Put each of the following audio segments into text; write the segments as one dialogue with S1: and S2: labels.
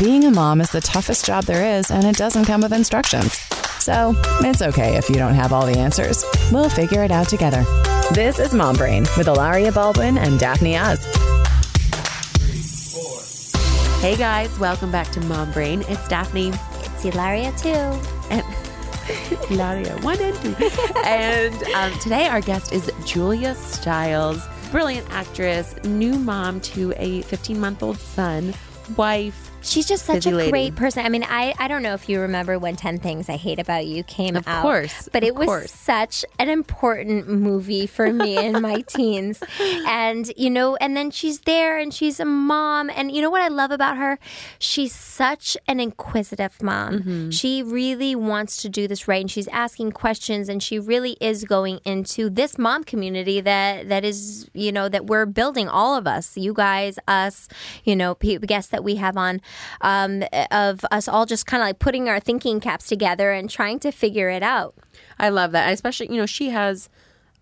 S1: being a mom is the toughest job there is, and it doesn't come with instructions. So it's okay if you don't have all the answers. We'll figure it out together. This is Mom Brain with Hilaria Baldwin and Daphne Oz.
S2: Hey guys, welcome back to Mom Brain. It's Daphne.
S3: It's Hilaria too.
S2: And Hilaria, one and two. and um, today our guest is Julia Stiles, brilliant actress, new mom to a 15 month old son, wife,
S3: She's just such a
S2: lady.
S3: great person. I mean, I, I don't know if you remember when 10 Things I Hate About You came
S2: Of
S3: out.
S2: course,
S3: But
S2: of
S3: it was
S2: course.
S3: such an important movie for me in my teens. And, you know, and then she's there and she's a mom. And you know what I love about her? She's such an inquisitive mom.
S2: Mm-hmm.
S3: She really wants to do this right and she's asking questions and she really is going into this mom community that that is, you know, that we're building all of us, you guys, us, you know, guests that we have on um, of us all just kind of like putting our thinking caps together and trying to figure it out.
S2: I love that. Especially, you know, she has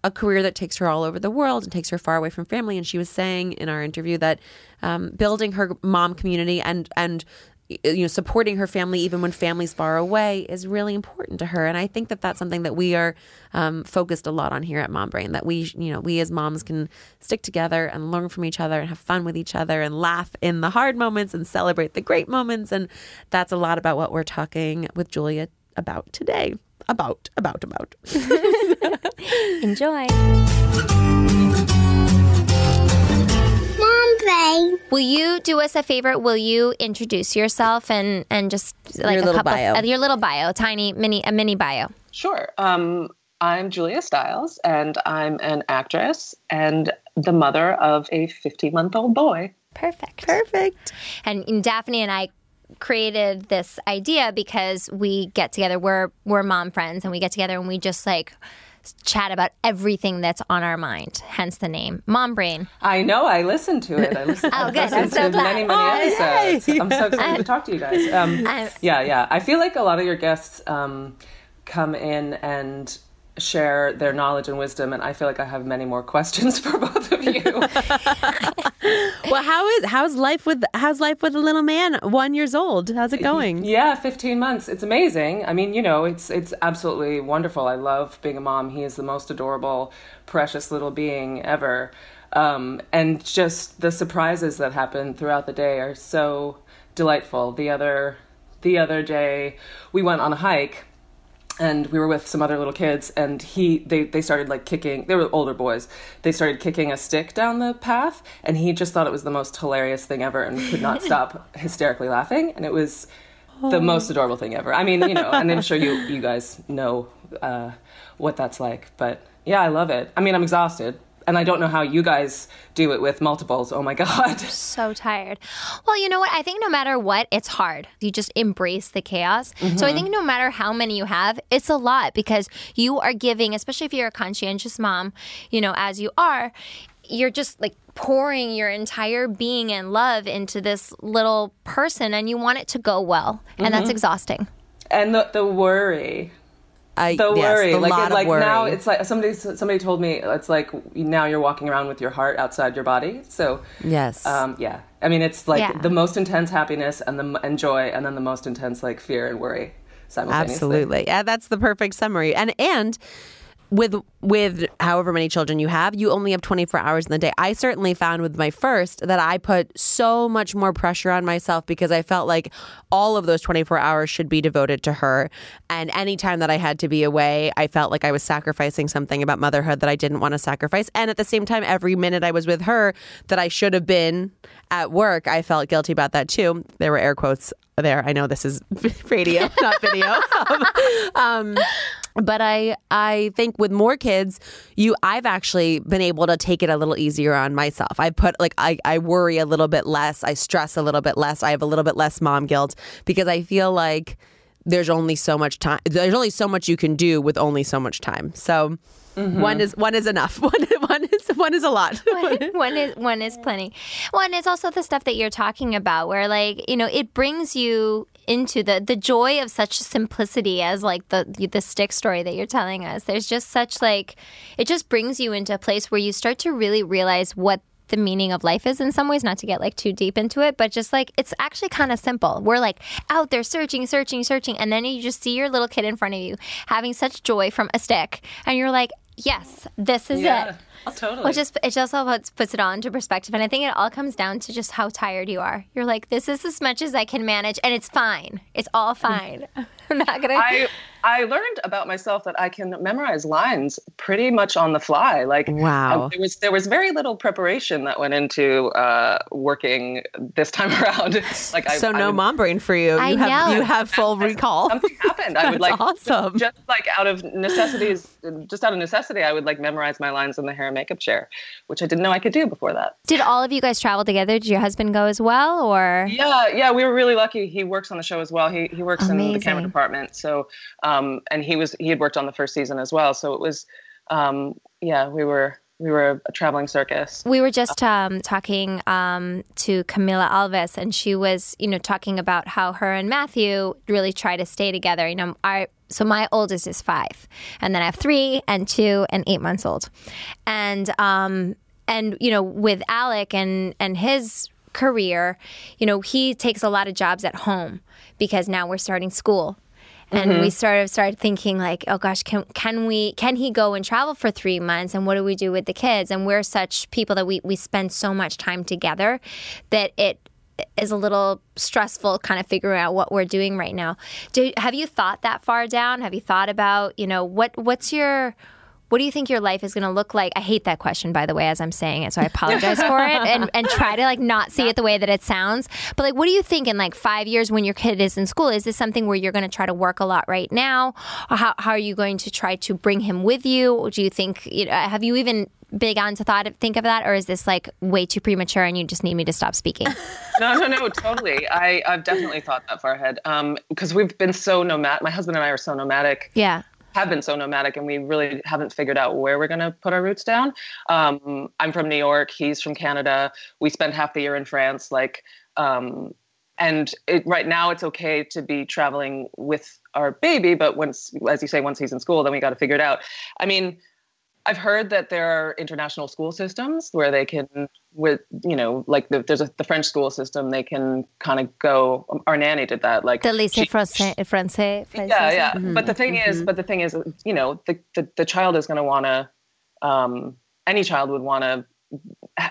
S2: a career that takes her all over the world and takes her far away from family. And she was saying in our interview that um, building her mom community and and you know supporting her family even when family's far away is really important to her. And I think that that's something that we are um, focused a lot on here at Mom Brain. That we you know we as moms can stick together and learn from each other and have fun with each other and laugh in the hard moments and celebrate the great moments. And that's a lot about what we're talking with Julia about today. About about about.
S3: Enjoy.
S4: Mom Brain.
S3: Will you do us a favor? Will you introduce yourself and and just like
S2: Your
S3: a
S2: little
S3: couple
S2: bio.
S3: uh, your little bio, tiny mini a mini bio.
S5: Sure. Um, I'm Julia Stiles, and I'm an actress and the mother of a 15 month old boy.
S3: Perfect. Perfect. And, and Daphne and I created this idea because we get together. We're we're mom friends, and we get together and we just like chat about everything that's on our mind. Hence the name, Mom Brain.
S5: I know. I listened to it. I listened,
S3: Oh, good.
S5: listened
S3: I'm so
S5: to
S3: glad.
S5: many, many
S3: Oh,
S5: episodes. I'm so excited to talk to you guys. Um, yeah, yeah. I feel like a lot of your guests um, come in and share their knowledge and wisdom, and I feel like I have many more questions for both of you.
S2: Well, how is how's life with how's life with a little man, one years old? How's it going?
S5: Yeah, 15 months. It's amazing. I mean, you know, it's it's absolutely wonderful. I love being a mom. He is the most adorable, precious little being ever. Um, and just the surprises that happen throughout the day are so delightful. The other the other day, we went on a hike and we were with some other little kids and he they, they started like kicking they were older boys. They started kicking a stick down the path and he just thought it was the most hilarious thing ever and could not stop hysterically laughing and it was the most adorable thing ever. I mean you know and i'm sure you you guys know uh, what that's like but yeah i love it. I mean i'm exhausted and i don't know how you guys do it with multiples oh my god
S3: so tired. Well, you know what? I think no matter what, it's hard. You just embrace the chaos. So I mm-hmm. think no matter how many you have, it's a lot because you are giving, especially if you're a conscientious mom, you know, as you are, you're just like pouring your entire being and love into this little person and you want it to go well. And that's mm-hmm. exhausting.
S5: and the, the worry
S2: I,
S5: the
S2: yes,
S5: worry
S2: the
S5: like
S2: lot
S5: it,
S2: of
S5: like
S2: worry.
S5: now it's like somebody somebody told me it's like now you're walking around with your heart outside your body so
S2: yes.
S5: um yeah i mean it's like
S3: Yeah.
S5: the most intense happiness and the and joy and then the most intense like fear and worry simultaneously
S2: Absolutely. Yeah, that's the perfect summary. And and with with however many children you have, you only have 24 hours in the day. I certainly found with my first that I put so much more pressure on myself because I felt like all of those 24 hours should be devoted to her. And any time that I had to be away, I felt like I was sacrificing something about motherhood that I didn't want to sacrifice. And at the same time, every minute I was with her that I should have been at work, I felt guilty about that too. There were air quotes there. I know this is radio, not video. um, but I I think with more kids, you I've actually been able to take it a little easier on myself. I put like I, I worry a little bit less, I stress a little bit less, I have a little bit less mom guilt because I feel like there's only so much time there's only so much you can do with only so much time. So mm-hmm. one is one is enough. One one is one is a lot.
S3: one is one is plenty. Well, and it's also the stuff that you're talking about, where like you know it brings you into the the joy of such simplicity as like the the stick story that you're telling us. There's just such like it just brings you into a place where you start to really realize what the meaning of life is in some ways, not to get like too deep into it, but just like it's actually kind of simple. We're like out there searching, searching, searching, and then you just see your little kid in front of you having such joy from a stick, and you're like, yes, this is
S5: Yeah,
S3: it.
S5: Totally.
S3: Which just it just all puts, puts it all into perspective, and I think it all comes down to just how tired you are. You're like, this is as much as I can manage, and it's fine. It's all fine. I'm not gonna.
S5: I I learned about myself that I can memorize lines pretty much on the fly. Like
S2: Wow.
S5: I- there was there was very little preparation that went into uh, working this time around. Like I,
S2: so
S5: I
S2: no
S5: would-
S2: mom brain for you.
S3: I
S2: you have
S3: know.
S2: you have full recall.
S5: Something happened. I would like
S2: awesome.
S5: just like out of necessities, just out of necessity, I would like memorize my lines in the hair and makeup chair, which I didn't know I could do before that.
S3: Did all of you guys travel together? Did your husband go as well, or
S5: Yeah, yeah, we were really lucky. He works on the show as well. He he works in the camera department. So, um, and he was he had worked on the first season as well. So it was, um, yeah, we were we were a traveling circus.
S3: We were just um, talking um, to Camila Alves, and she was, you know, talking about how her and Matthew really try to stay together. You know, our so my oldest is five, and then I have three and two and eight months old, and um, and you know, with Alec and and his career, you know, he takes a lot of jobs at home because now we're starting school. And we sort of started thinking like oh gosh can can we can he go and travel for three months? And what do we do with the kids? And we're such people that we we spend so much time together that it is a little stressful kind of figuring out what we're doing right now. Do have you thought that far down? Have you thought about you know what what's your what do you think your life is going to look like? I hate that question, by the way, as I'm saying it, so I apologize for it, and and try to like not see it the way that it sounds. But like, what do you think in like five years when your kid is in school? Is this something where you're going to try to work a lot right now, or how how are you going to try to bring him with you? Do you think you know, have you even begun to thought think of that, or is this like way too premature and you just need me to stop speaking?
S5: No, no, no, totally. I I've definitely thought that far ahead. Um, because we've been so nomadic. My husband and I are so nomadic.
S3: yeah.
S5: Have been so nomadic and we really haven't figured out where we're going to put our roots down. Um, I'm from New York. He's from Canada. We spend half the year in France. Like, um, and it, right now it's okay to be traveling with our baby, but once, as you say, once he's in school, then we got to figure it out. I mean, I've heard that there are international school systems where they can, with you know, like the, there's a, the French school system. They can kind of go. Um, our nanny did that. Like
S3: The lycée français, français,
S5: yeah yeah but the thing is but the thing is you know the the, the child is going to want to um any child would want to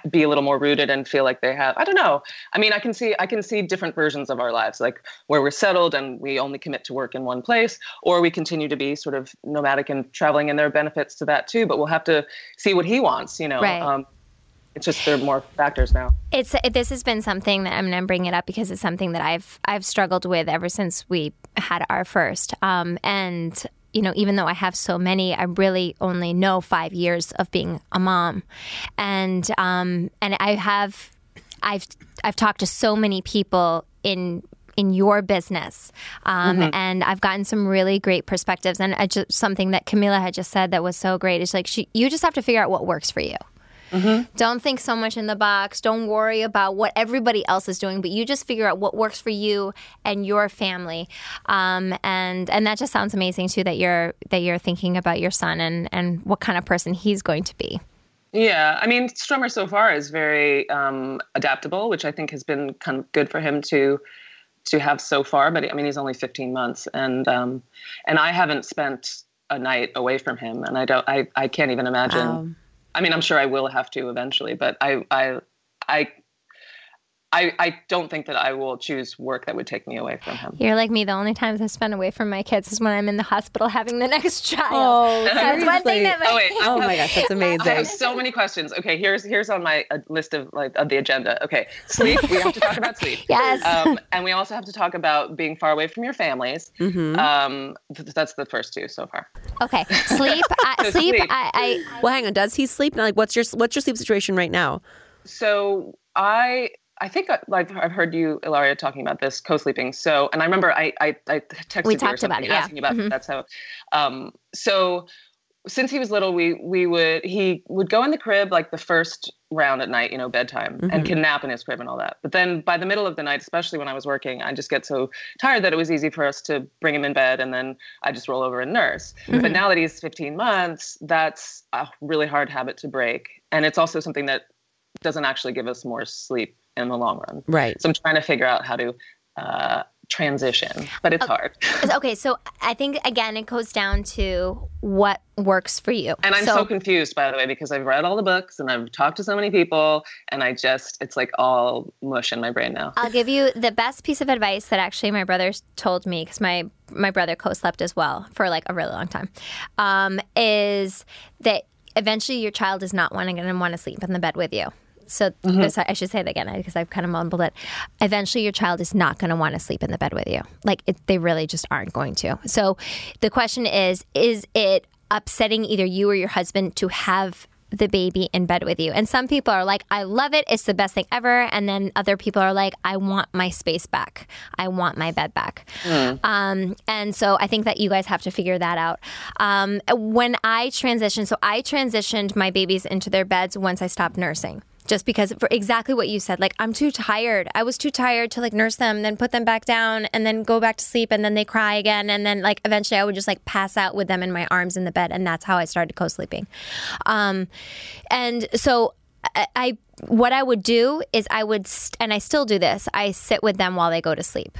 S5: be a little more rooted and feel like they have i don't know i mean i can see i can see different versions of our lives like where we're settled and we only commit to work in one place or we continue to be sort of nomadic and traveling and there are benefits to that too but we'll have to see what he wants you know
S3: Right.
S5: um it's just there are more factors now
S3: it's this has been something that I'm going to bring it up because it's something that I've I've struggled with ever since we had our first. Um, and you know, even though I have so many, I really only know five years of being a mom, and um, and I have I've I've talked to so many people in in your business, um, and I've gotten some really great perspectives. And just, something that Camila had just said that was so great is like she, you just have to figure out what works for you. Don't think so much in the box. Don't worry about what everybody else is doing, but you just figure out what works for you and your family. Um, and and that just sounds amazing too. That you're that you're thinking about your son and and what kind of person he's going to be.
S5: Yeah, I mean, Strummer so far is very um, adaptable, which I think has been kind of good for him to to have so far. But I mean, he's only 15 months, and um, and I haven't spent a night away from him, and I don't, I, I can't even imagine.
S2: Wow.
S5: I mean, I'm sure I will have to eventually, but I, I, I. I, I don't think that I will choose work that would take me away from him.
S3: You're like me. The only times I spend away from my kids is when I'm in the hospital having the next child. Oh, That's one thing that my
S5: Oh wait,
S2: Oh my gosh, that's amazing.
S5: I
S2: amazing.
S5: have so many questions. Okay, here's here's on my uh, list of like of the agenda. Okay, sleep. We have to talk about sleep.
S3: Yes.
S5: Um, and we also have to talk about being far away from your families.
S2: Mm-hmm.
S5: Um, th- that's the first two so far.
S3: okay. Sleep. I, sleep.
S5: Sleep.
S3: I, I
S2: Well, hang on. Does he sleep now? Like, what's your what's your sleep situation right now?
S5: So I I think I, like I've heard you, Hilaria, talking about this co-sleeping. So, and I remember I I, I texted
S3: We talked about it, yeah.
S5: asking about
S3: Mhm.
S5: that's how. Um, so since he was little, we we would he would go in the crib like the first round at night, you know, bedtime, and
S2: Mhm.
S5: can nap in his crib and all that. But then by the middle of the night, especially when I was working, I just get so tired that it was easy for us to bring him in bed, and then I just roll over and nurse. But now that he's 15 months, that's a really hard habit to break, and it's also something that doesn't actually give us more sleep in the long run.
S2: Right.
S5: So I'm trying to figure out how to uh, transition, but it's hard.
S3: Okay, so I think again it goes down to what works for you.
S5: And I'm so, confused, by the way, because I've read all the books and I've talked to so many people, and I just, it's like all mush in my brain now.
S3: I'll give you the best piece of advice that actually my brother told me because my my brother co-slept as well for like a really long time. Um, is that eventually your child is not wanting to want to sleep in the bed with you. So
S5: Mm-hmm.
S3: this, I should say that again because I've kind of mumbled it. Eventually, your child is not going to want to sleep in the bed with you. Like it, they really just aren't going to. So the question is: Is it upsetting either you or your husband to have the baby in bed with you? And some people are like, "I love it. It's the best thing ever." And then other people are like, "I want my space back. I want my bed back." Um, and so I think that you guys have to figure that out. Um, when I transitioned, so I transitioned my babies into their beds once I stopped nursing. Just because, for exactly what you said, like I'm too tired. I was too tired to like nurse them, then put them back down, and then go back to sleep, and then they cry again, and then like eventually I would just like pass out with them in my arms in the bed, and that's how I started co-sleeping. Um, and so I, I what I would do is I would, st- and I still do this. I sit with them while they go to sleep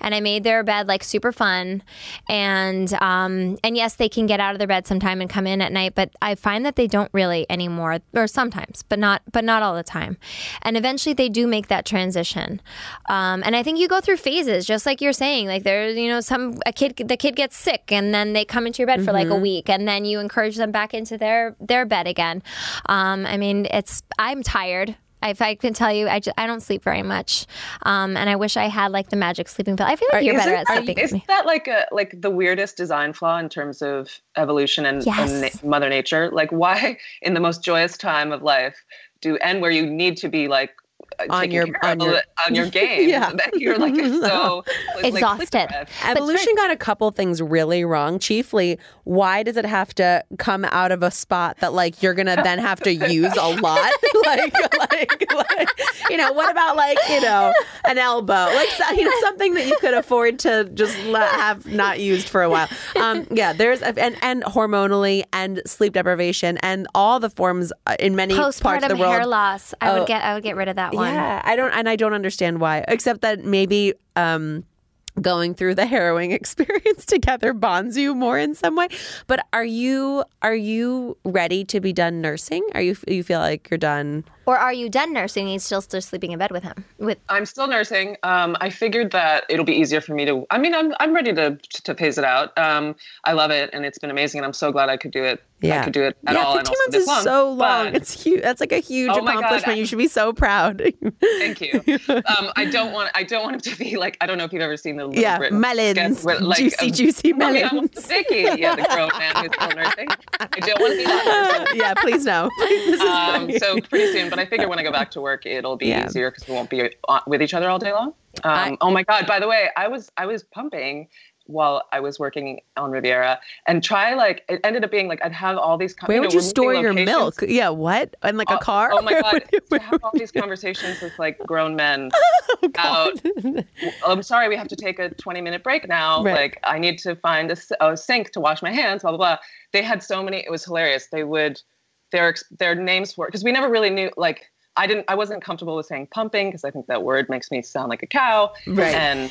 S3: and I made their bed like super fun. And um, and yes, they can get out of their bed sometime and come in at night, but I find that they don't really anymore, or sometimes, but not but not all the time. And eventually, they do make that transition. Um, and I think you go through phases, just like you're saying. Like there's you know some a kid the kid gets sick, and then they come into your bed for like a week, and then you encourage them back into their their bed again. Um, I mean, it's I'm tired. If I can tell you, I, just, I don't sleep very much, um, and I wish I had like the magic sleeping pill. I feel like you're better at sleeping.
S5: Isn't that like a like the weirdest design flaw in terms of evolution and,
S3: Yes.
S5: and na- Mother Nature? Like, why in the most joyous time of life do and where you need to be like
S2: On your- on
S5: of
S2: your-
S5: on your game,
S2: Yeah.
S5: that you're like so like,
S3: Exhausted.
S5: sleep deprived.
S2: Evolution got a couple things really wrong. Chiefly, why does it have to come out of a spot that like you're gonna then have to use a lot? like, like, like, you know, what about like you know an elbow, like you know something that you could afford to just let, have not used for a while. Um, yeah, there's and and hormonally and sleep deprivation and all the forms uh, in many parts of the world.
S3: hair loss. I
S2: Oh.
S3: would get I would get rid of that one.
S2: Yeah, I don't, and I don't understand why, except that maybe um, going through the harrowing experience together bonds you more in some way. But are you are you ready to be done nursing? Are you you feel like you're done?
S3: Or are you done nursing and still still sleeping in bed with him? With
S5: I'm still nursing. Um, I figured that it'll be easier for me to. I mean, I'm I'm ready to to phase it out. Um, I love it, and it's been amazing, and I'm so glad I could do it.
S2: Yeah.
S5: I could do it at
S2: yeah,
S5: all. and
S2: 15 months is
S5: long,
S2: so long.
S5: but-
S2: It's huge. That's like a huge
S5: Oh God,
S2: accomplishment.
S5: I-
S2: you should be so proud.
S5: Thank you. Um, I don't want. I don't want him to be like. I don't know if you've ever seen the Little
S2: Yeah, melons.
S5: where, like,
S2: Juicy,
S5: um,
S2: juicy
S5: I mean, I'm
S2: melons.
S5: Vicky, yeah, the grown man who's still nursing. I don't want to be that person.
S2: yeah, please no. This
S5: Um, so pretty soon, but I figure when I go back to work, it'll be
S2: Yeah.
S5: easier because we won't be with each other all day long. Um,
S2: I-
S5: oh my god! By the way, I was I was pumping while I was working on Riviera, and try like it ended up being like I'd have all these. con-
S2: Where would you
S5: we're moving
S2: store your milk? Yeah, what? In like a oh, car?
S5: Oh my god!
S2: you-
S5: to have all these conversations with like grown men
S2: Oh,
S5: out. "Oh, I'm sorry, we have to take a 20 minute break now.
S2: Right.
S5: Like, I need to find a sink to wash my hands. Blah blah blah. They had so many. It was hilarious. They would their their names were because we never really knew. Like, I didn't. I wasn't comfortable with saying pumping because I think that word makes me sound like a cow.
S2: Right.
S5: And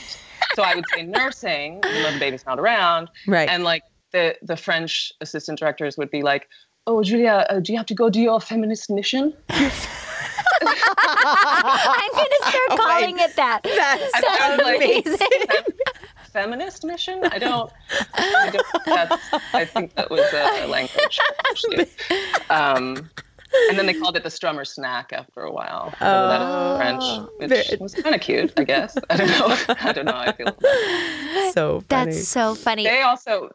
S5: so I would say nursing, even though the baby's not around.
S2: Right.
S5: And like the the French assistant directors would be like. Oh, Julia, uh, do you have to go do your feminist mission?
S3: I'm gonna start calling it that.
S2: That's
S5: And I was like,
S3: amazing.
S5: "Fem- feminist mission? I don't. I, don't that's, I think that was a language. Actually. Um, and then they called it the Strummer snack after a while. Oh, that in French, which was kind of cute, I guess. I don't know. I don't know how I feel. about it.
S2: so funny.
S3: That's so funny.
S5: They also.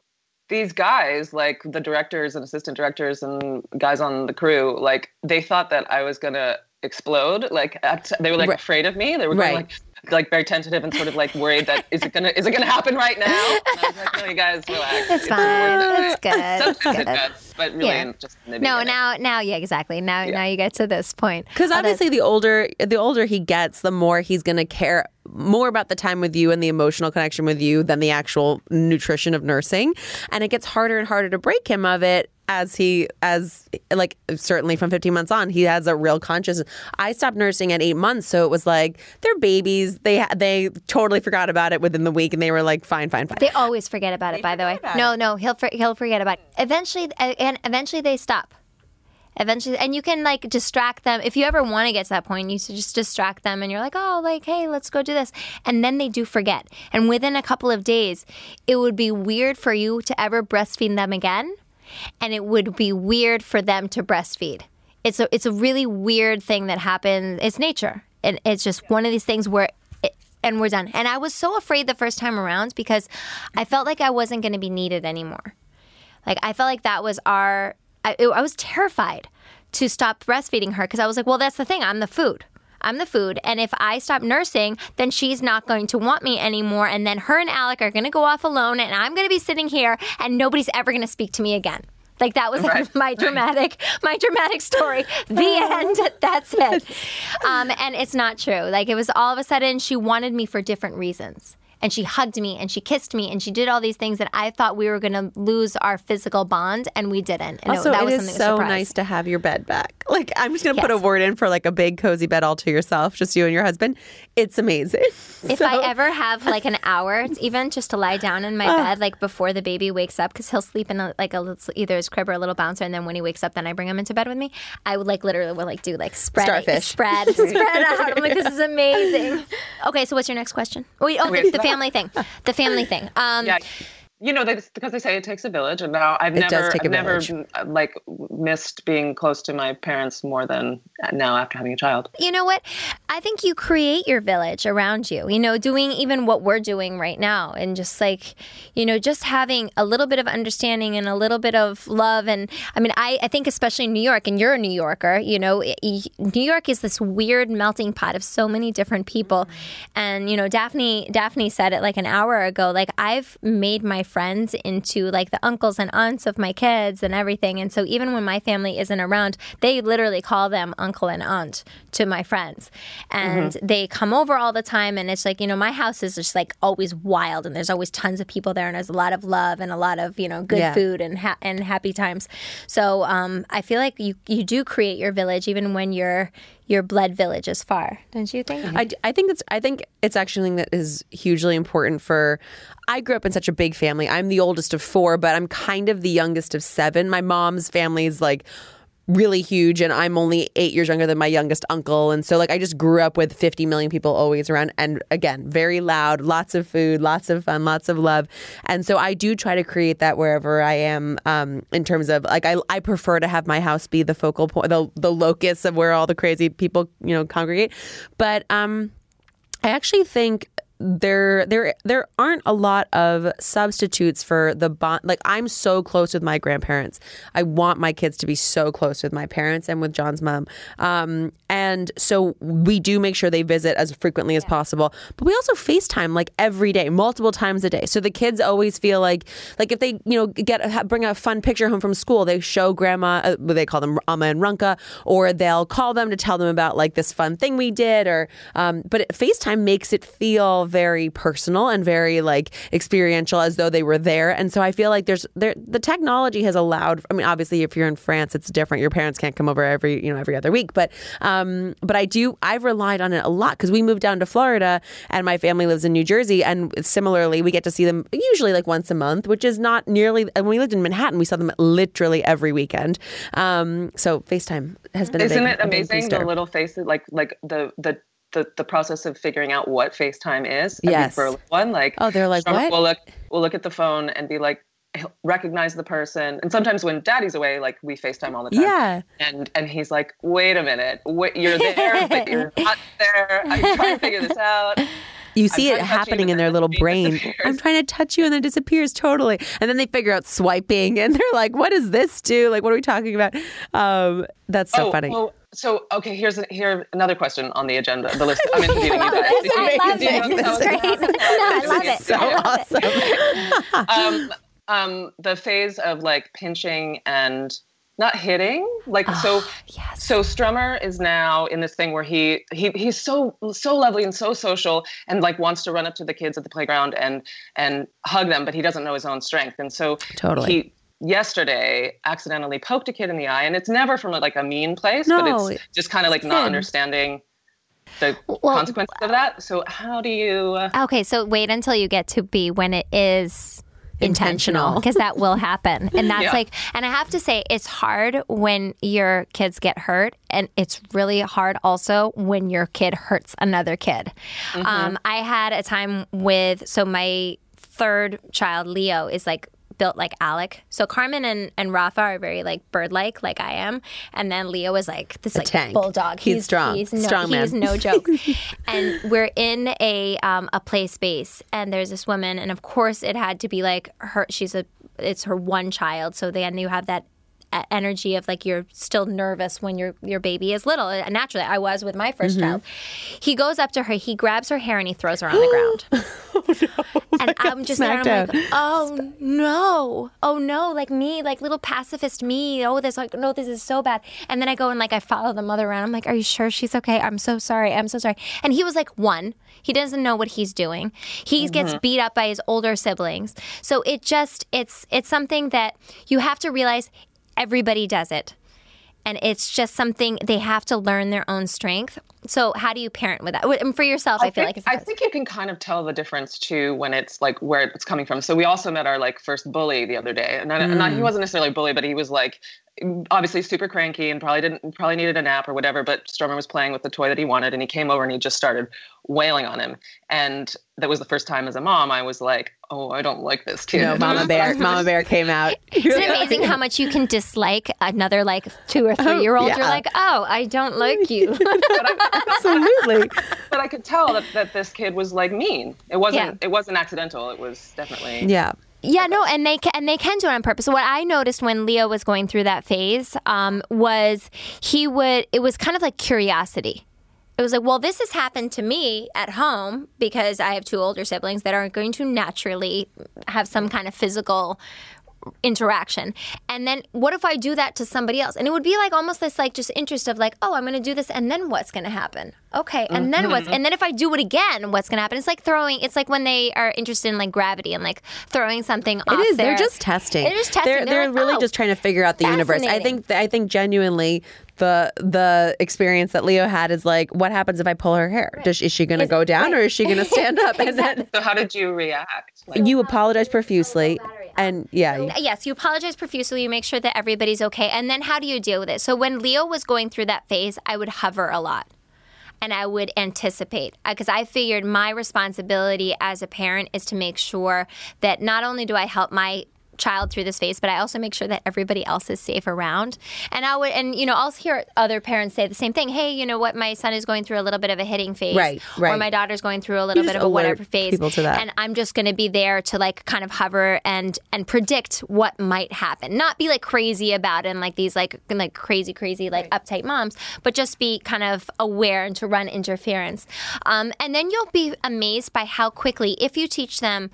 S5: These guys, like the directors and assistant directors and guys on the crew, like they thought that I was gonna explode. Like at, they were like
S2: Right.
S5: afraid of me. They were
S2: Right.
S5: like like very tentative and sort of like worried that is it gonna is it gonna happen right now? And I was like, no, you guys relax.
S3: It's fine. It's good. It's
S5: Sometimes it
S3: good.
S5: does, but really
S3: Yeah.
S5: just
S3: No,
S5: beginning.
S3: now, now, yeah, exactly. Now, now you get to this point.
S2: Because obviously, the older the older he gets, the more he's going to care more about the time with you and the emotional connection with you than the actual nutrition of nursing. And it gets harder and harder to break him of it as he as like certainly from 15 months on he has a real consciousness i stopped nursing at eight months so it was like they're babies they they totally forgot about it within the week and they were like fine fine fine
S3: They always forget about it. By the way, no, no, he'll for, he'll forget about it. Eventually, uh, and eventually they stop. Eventually, and you can like distract them if you ever want to get to that point. You should just distract them, and you're like, oh, like, hey, let's go do this, and then they do forget. And within a couple of days, it would be weird for you to ever breastfeed them again, and it would be weird for them to breastfeed. It's a it's a really weird thing that happens. It's nature, and it's just one of these things where and we're done. And I was so afraid the first time around because I felt like I wasn't going to be needed anymore. Like I felt like that was our. I, I was terrified to stop breastfeeding her because I was like, well, that's the thing. I'm the food. I'm the food. And if I stop nursing, then she's not going to want me anymore. And then her and Alec are going to go off alone, and I'm going to be sitting here, and nobody's ever going to speak to me again. Like that was
S5: Right.
S3: my dramatic, my dramatic story. The end. That's it. Um, and it's not true. Like it was all of a sudden she wanted me for different reasons. And she hugged me and she kissed me and she did all these things that I thought we were going to lose our physical bond and we didn't. And
S2: also
S3: that
S2: it
S3: was
S2: is
S3: something
S2: so
S3: of a surprise.
S2: nice to have your bed back like i'm just gonna put a word in for like a big cozy bed all to yourself just you and your husband it's amazing
S3: If I ever have like an hour, even just to lie down in my ah. bed, like before the baby wakes up, because he'll sleep in a, like a little, either his crib or a little bouncer, and then when he wakes up, then I bring him into bed with me. I would like literally would like do like spread,
S2: Starfish.
S3: spread, spread out. I'm like, this is amazing. Okay, so what's your next question? Wait, oh, the, the family thing, the family thing. Um,
S5: Yeah. You know, they, because they say it takes a village, and now I've
S2: It does
S5: never,
S2: take a
S5: I've never
S2: village.
S5: uh, like missed being close to my parents more than now after having a child.
S3: you know what? I think you create your village around you, you know, doing even what we're doing right now. And just like, you know, just having a little bit of understanding and a little bit of love. And I mean, I, I think especially in New York, and you're a New Yorker, you know, New York is this weird melting pot of so many different people. Mm-hmm. And, you know, Daphne, Daphne said it like an hour ago, like I've made my friends into like the uncles and aunts of my kids and everything. And so even when my family isn't around, they literally call them uncle and aunt to my friends. And they come over all the time. And it's like, you know, my house is just like always wild and there's always tons of people there and there's a lot of love and a lot of, you know, good
S2: Yeah.
S3: food and, ha- and happy times. So um, I feel like you, you do create your village even when your your blood village is far, don't you think?
S2: I, I think it's I think it's actually something that is hugely important for. I grew up in such a big family. I'm the oldest of four, but I'm kind of the youngest of seven. My mom's family is like really huge, and I'm only eight years younger than my youngest uncle, and so like I just grew up with 50 million people always around, and again, very loud, lots of food, lots of fun, lots of love, and so I do try to create that wherever I am. Um, in terms of like I I prefer to have my house be the focal point, the the locus of where all the crazy people you know congregate, but um. I actually think there there there aren't a lot of substitutes for the bond like I'm so close with my grandparents. I want my kids to be so close with my parents and with John's mom. Um and so we do make sure they visit as frequently as possible. But we also FaceTime like every day, multiple times a day. So the kids always feel like like if they, you know, get a, bring a fun picture home from school, they show grandma uh, they call them Amma and Runka or they'll call them to tell them about like this fun thing we did or um but FaceTime makes it feel very personal and very like experiential as though they were there. And so I feel like there's there the technology has allowed I mean obviously if you're in France it's different. Your parents can't come over every, you know, every other week, but um but I do I've relied on it a lot cuz we moved down to Florida and my family lives in New Jersey and similarly we get to see them usually like once a month, which is not nearly and when we lived in Manhattan we saw them literally every weekend. Um so FaceTime has been
S5: Isn't
S2: big-
S5: it amazing the little faces like like the the the, the process of figuring out what FaceTime is?
S2: Yes.
S5: for one, like
S2: Oh, they're like,
S5: Sean
S2: "What?"
S5: We'll look we'll look at the phone and be like recognize the person. And sometimes when daddy's away, like we FaceTime all the time.
S2: Yeah.
S5: And and he's like, wait a minute, wait, you're there, but you're not there. I'm trying to figure this out.
S2: You see it
S5: to touch you,
S2: happening in their little brain.
S5: disappears.
S2: I'm trying to touch you and then it disappears totally. And then they figure out swiping and they're like, what does this do? Like, what are we talking about? Um, that's so
S5: oh,
S2: funny.
S5: well, so okay, here's here another question on the agenda. The list. I'm interviewing you guys.
S3: I love
S5: you know
S3: it. This is
S5: it
S3: great. No, I love it.
S2: so awesome.
S5: um, um, the phase of like pinching and not hitting, like so.
S3: yes.
S5: So Strummer is now in this thing where he he he's so so lovely and so social and like wants to run up to the kids at the playground and and hug them, but he doesn't know his own strength, and so
S2: Totally.
S5: he yesterday accidentally poked a kid in the eye, and it's never from like a mean place,
S2: No,
S5: but it's just kind of like not understanding the
S3: Well-
S5: consequences of that. So how do you? Uh,
S3: Okay, so wait until you get to B when it is intentional
S2: Intentional.
S3: because that will happen. And that's
S5: Yeah.
S3: like and I have to say it's hard when your kids get hurt and it's really hard also when your kid hurts another kid. Um, I had a time with so my third child Leo is like built like Alec. So Carmen and, and Rafa are very like bird like, like I am. And then Leo is like this like bulldog.
S2: He's strong.
S3: He's no,
S2: Strong man.
S3: he's no joke. and we're in a um, a play space, and there's this woman, and of course it had to be like her. She's a it's her one child, so then you have that energy of like you're still nervous when your your baby is little. And naturally, I was with my 1st mm-hmm. child. He goes up to her, he grabs her hair, and he throws her on the ground. Oh, and I'm just there, and I'm like, oh no, oh no, like me, like little pacifist me. Oh, this like no, this is so bad. And then I go and like I follow the mother around. I'm like, are you sure she's okay? I'm so sorry. I'm so sorry. And he was like one. He doesn't know what he's doing. He mm-hmm. gets beat up by his older siblings. So it just it's it's something that you have to realize everybody does it. And it's just something they have to learn their own strength. So how do you parent with that? And for yourself, I, feel
S5: think,
S3: like it's
S5: I think you can kind of tell the difference too when it's like where it's coming from. So we also met our like first bully the other day, and not, not-
S3: Mm.
S5: he wasn't necessarily a bully, but he was like obviously super cranky and probably didn't probably needed a nap or whatever. But Strummer was playing with the toy that he wanted, and he came over and he just started wailing on him, and that was the first time as a mom I was like, oh, I don't like this kid.
S2: You know, Mama Bear, Mama Bear came out.
S3: Isn't it amazing how much you can dislike another like two or three year old? You're like, oh, I don't like you.
S2: Absolutely.
S5: but I could tell that, that this kid was like mean. It wasn't.
S3: Yeah.
S5: It wasn't accidental. It was definitely.
S2: Yeah.
S3: yeah, no, and they ca- and they can do it on purpose. What I noticed when Leo was going through that phase um, was he would. It was kind of like curiosity. It was like, well, this has happened to me at home because I have two older siblings that are going to naturally have some kind of physical interaction. And then what if I do that to somebody else? And it would be like almost this like just interest of like, oh, I'm going to do this and then what's going to happen? Okay. And then what's mm-hmm. and then if I do it again, what's going to happen? It's like throwing it's like when they are interested in like gravity and like throwing something off
S2: It is. They're just testing.
S3: They're just testing.
S2: They're, they're
S3: like,
S2: really
S3: oh,
S2: just trying to figure out the universe. I think. I think genuinely the the experience that Leo had is like, what happens if I pull her hair? Does is she going to go down or is she going to stand up? And then
S5: So how did you react? Like,
S2: you apologize profusely, oh, and yeah, you- uh,
S3: Yes, you apologize profusely. You make sure that everybody's okay. And then how do you deal with it? So when Leo was going through that phase, I would hover a lot. And I would anticipate uh, because I figured my responsibility as a parent is to make sure that not only do I help my child through this phase, but I also make sure that everybody else is safe around. And I would, and you know, I'll hear other parents say the same thing. Hey, you know what? My son is going through a little bit of a hitting phase,
S2: Right, right.
S3: Or my daughter's going through a little
S2: You
S3: bit of a whatever phase.
S2: people to that.
S3: And I'm just going to be there to like kind of hover and and predict what might happen. Not be like crazy about it and like these like like crazy crazy like uptight moms, but just be kind of aware and to run interference. Um, and then you'll be amazed by how quickly if you teach them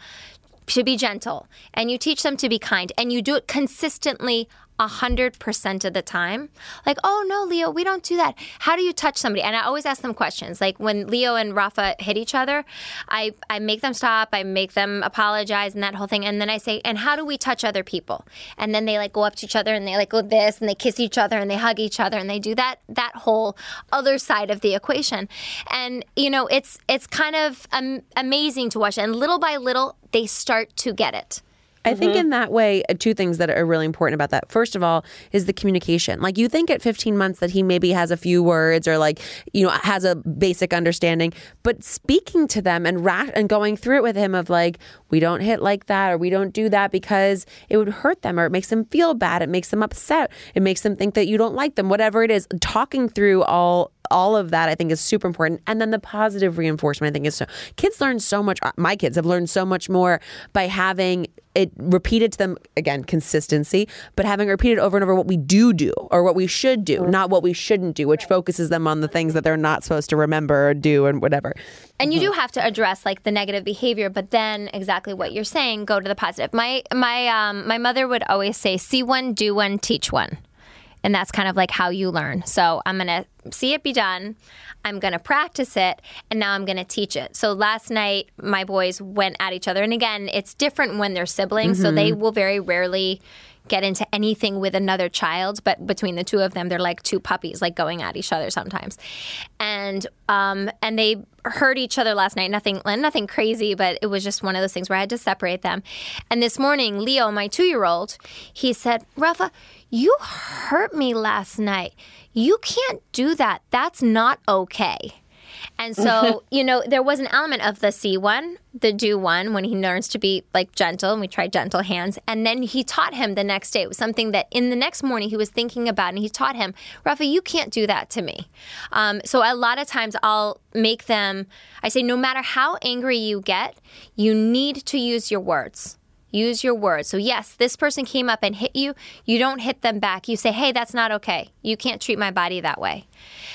S3: to be gentle and you teach them to be kind and you do it consistently a hundred percent of the time. Like, oh no, Leo, we don't do that. How do you touch somebody? And I always ask them questions. Like when Leo and Rafa hit each other, I, I make them stop, I make them apologize and that whole thing. And then I say, and how do we touch other people? And then they like go up to each other and they like go this and they kiss each other and they hug each other and they do that that whole other side of the equation. And you know, it's it's kind of amazing to watch. And little by little, they start to get it.
S2: I think in that way, uh, two things that are really important about that. First of all, is the communication. Like you think at 15 months that he maybe has a few words or like you know has a basic understanding, but speaking to them and ra- and going through it with him of like we don't hit like that or we don't do that because it would hurt them or it makes them feel bad, it makes them upset, it makes them think that you don't like them, whatever it is. Talking through all all of that I think is super important. And then the positive reinforcement I think is so kids learn so much uh, my kids have learned so much more by having it repeated to them again consistency but having repeated over and over what we do do or what we should do not what we shouldn't do which focuses them on the things that they're not supposed to remember or do and whatever
S3: And you do have to address like the negative behavior, but then exactly what you're saying, go to the positive. My my um my mother would always say, "See one, do one, teach one." And that's kind of like how you learn. So I'm gonna see it be done. I'm going to practice it and now I'm going to teach it. So last night my boys went at each other and again it's different when they're siblings so they will very rarely get into anything with another child but between the two of them they're like two puppies like going at each other sometimes. And um and they hurt each other last night nothing nothing crazy but it was just one of those things where I had to separate them. And this morning Leo my 2-year-old he said, "Rafa, you hurt me last night." you can't do that. That's not okay. And so, you know, there was an element of the see one, the do one, when he learns to be like gentle, and we tried gentle hands. And then he taught him the next day. It was something that in the next morning he was thinking about, and he taught him, Rafa, you can't do that to me. Um, so a lot of times I'll make them, I say, no matter how angry you get, you need to use your words. Use your words. So, yes, this person came up and hit you. You don't hit them back. You say, hey, that's not okay. You can't treat my body that way.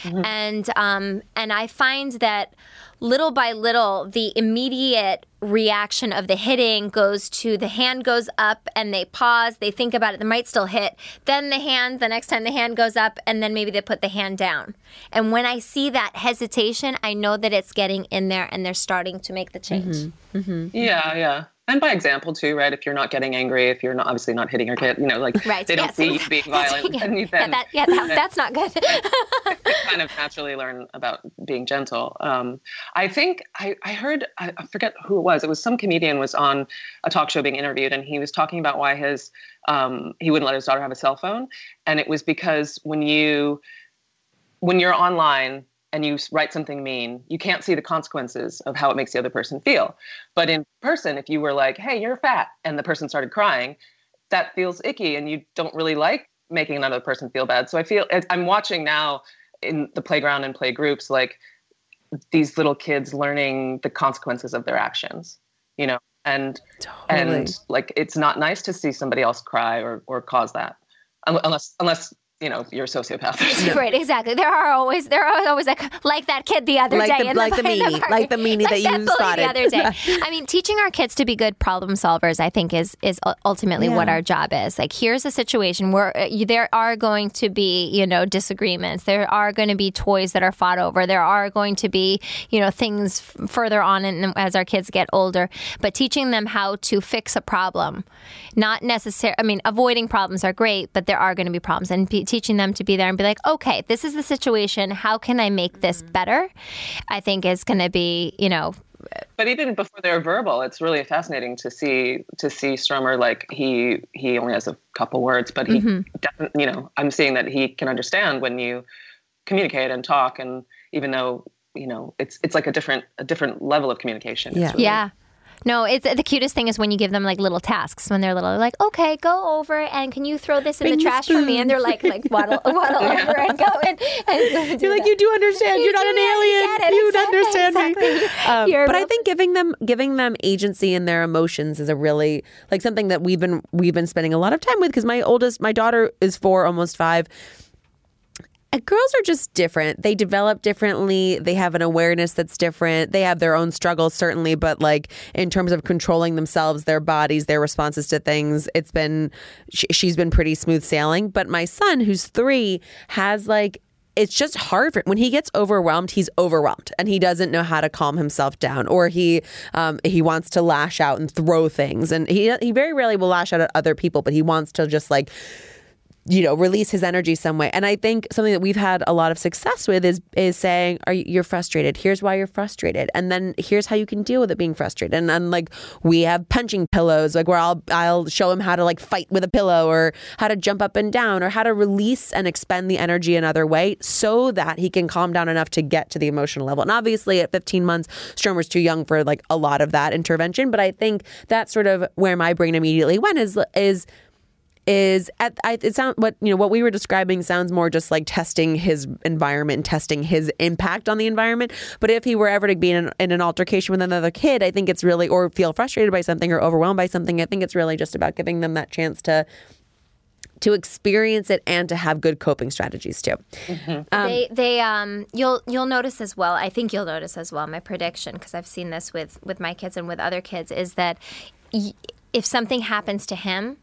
S3: Mm-hmm. And, um, and I find that little by little, the immediate reaction of the hitting goes to the hand goes up and they pause, they think about it, they might still hit. Then the hand, the next time the hand goes up, and then maybe they put the hand down. And when I see that hesitation, I know that it's getting in there and they're starting to make the change. Mm-hmm. Mm-hmm.
S5: Yeah, yeah. And by example too, right? If you're not getting angry, if you're not obviously not hitting your kid, you know, like
S3: Right.
S5: they don't
S3: yes.
S5: see you being violent,
S3: yeah.
S5: and then
S3: that, yeah that, that's not good.
S5: kind of naturally learn about being gentle. Um, I think I, I heard I, I forget who it was. It was some comedian was on a talk show being interviewed, and he was talking about why his um, he wouldn't let his daughter have a cell phone, and it was because when you when you're online and you write something mean, you can't see the consequences of how it makes the other person feel. But in person, if you were like, "Hey, you're fat," and the person started crying, that feels icky, and you don't really like making another person feel bad. So I feel I'm watching now in the playground and play groups like these little kids learning the consequences of their actions, you know, and
S2: Totally.
S5: and like it's not nice to see somebody else cry or or cause that, unless unless you know you're a sociopath.
S3: right, exactly. There are always there are always like like that kid the other
S2: Like
S3: day,
S2: the-
S3: in
S2: like the
S3: in
S2: meanie-
S3: park.
S2: like the meanie that you
S3: bully
S2: spotted.
S3: the other day. I mean, teaching our kids to be good problem solvers, I think, is is u- ultimately what our job is. Like, here's a situation where uh, you, there are going to be you know disagreements. There are going to be toys that are fought over. There are going to be you know things f- further on in, as our kids get older. But teaching them how to fix a problem, not necessarily. I mean, avoiding problems are great, but there are going to be problems, and be, teaching them to be there and be like, okay, this is the situation. How can I make this mm-hmm. better? I think is going to be, you know,
S5: but even before they're verbal, it's really fascinating to see to see Strummer like he he only has a couple words, but he mm-hmm. definitely you know I'm seeing that he can understand when you communicate and talk, and even though you know it's it's like a different a different level of communication. It's
S2: Yeah.
S5: really-
S3: yeah. No, it's the cutest thing is when you give them like little tasks when they're little. They're like, okay, go over and can you throw this in
S2: Bring
S3: the trash for me? And they're like, like waddle, waddle over and go and, and
S2: You're like,
S3: that.
S2: you do understand.
S3: You
S2: You're not an alien. You
S3: Exactly,
S2: understand me. Um, but I think giving them giving them agency in their emotions is a really like something that we've been we've been spending a lot of time with because my oldest, my daughter is four, almost five. Girls are just different. They develop differently. They have an awareness that's different. They have their own struggles, certainly, but like in terms of controlling themselves, their bodies, their responses to things, it's been, she's been pretty smooth sailing. But my son, who's three, has like, it's just hard for when he gets overwhelmed he's overwhelmed and he doesn't know how to calm himself down or he um, he wants to lash out and throw things and he he very rarely will lash out at other people but he wants to just like you know release his energy some way. And i think something that we've had a lot of success with is is saying are you, you're frustrated. Here's why you're frustrated. And then here's how you can deal with it being frustrated. And then like we have punching pillows like where i'll i'll show him how to like fight with a pillow or how to jump up and down or how to release and expend the energy another way so that he can calm down enough to get to the emotional level. And obviously at 15 months Strummer's too young for like a lot of that intervention. But i think that's sort of where my brain immediately went is is is at I, it sound what you know what we were describing sounds more just like testing his environment and testing his impact on the environment. But if he were ever to be in an, in an altercation with another kid i think it's really or feel frustrated by something or overwhelmed by something i think it's really just about giving them that chance to to experience it and to have good coping strategies too.
S3: They they um you'll you'll notice as well i think you'll notice as well my prediction because i've seen this with with my kids and with other kids is that y- if something happens to him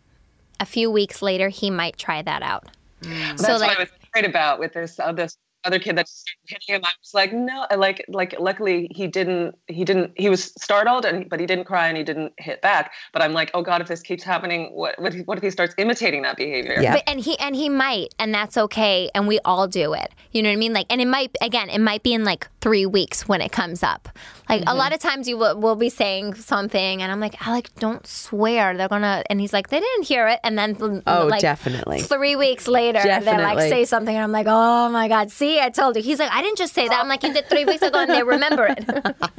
S3: a few weeks later he might try that out. Mm.
S5: That's
S3: so
S5: what
S3: like
S5: I was afraid about with this other other kid that's hitting him. I was like, no, I like like luckily he didn't he didn't he was startled and but he didn't cry and he didn't hit back. But I'm like, oh god, if this keeps happening, what what if, what if he starts imitating that behavior?
S2: Yeah.
S3: But, and he and he might, and that's okay, and we all do it. You know what I mean? Like, and it might again, it might be in like three weeks when it comes up. Like a mm-hmm. lot of times, you will, will be saying something, and I'm like, Alec, don't swear. They're gonna, and he's like, they didn't hear it, and then
S2: Oh,
S3: like,
S2: definitely.
S3: Three weeks later, definitely. they like say something, and I'm like, oh my god, see, I told you. He's like, I didn't just say that. I'm like, you did three weeks ago, and they remember it.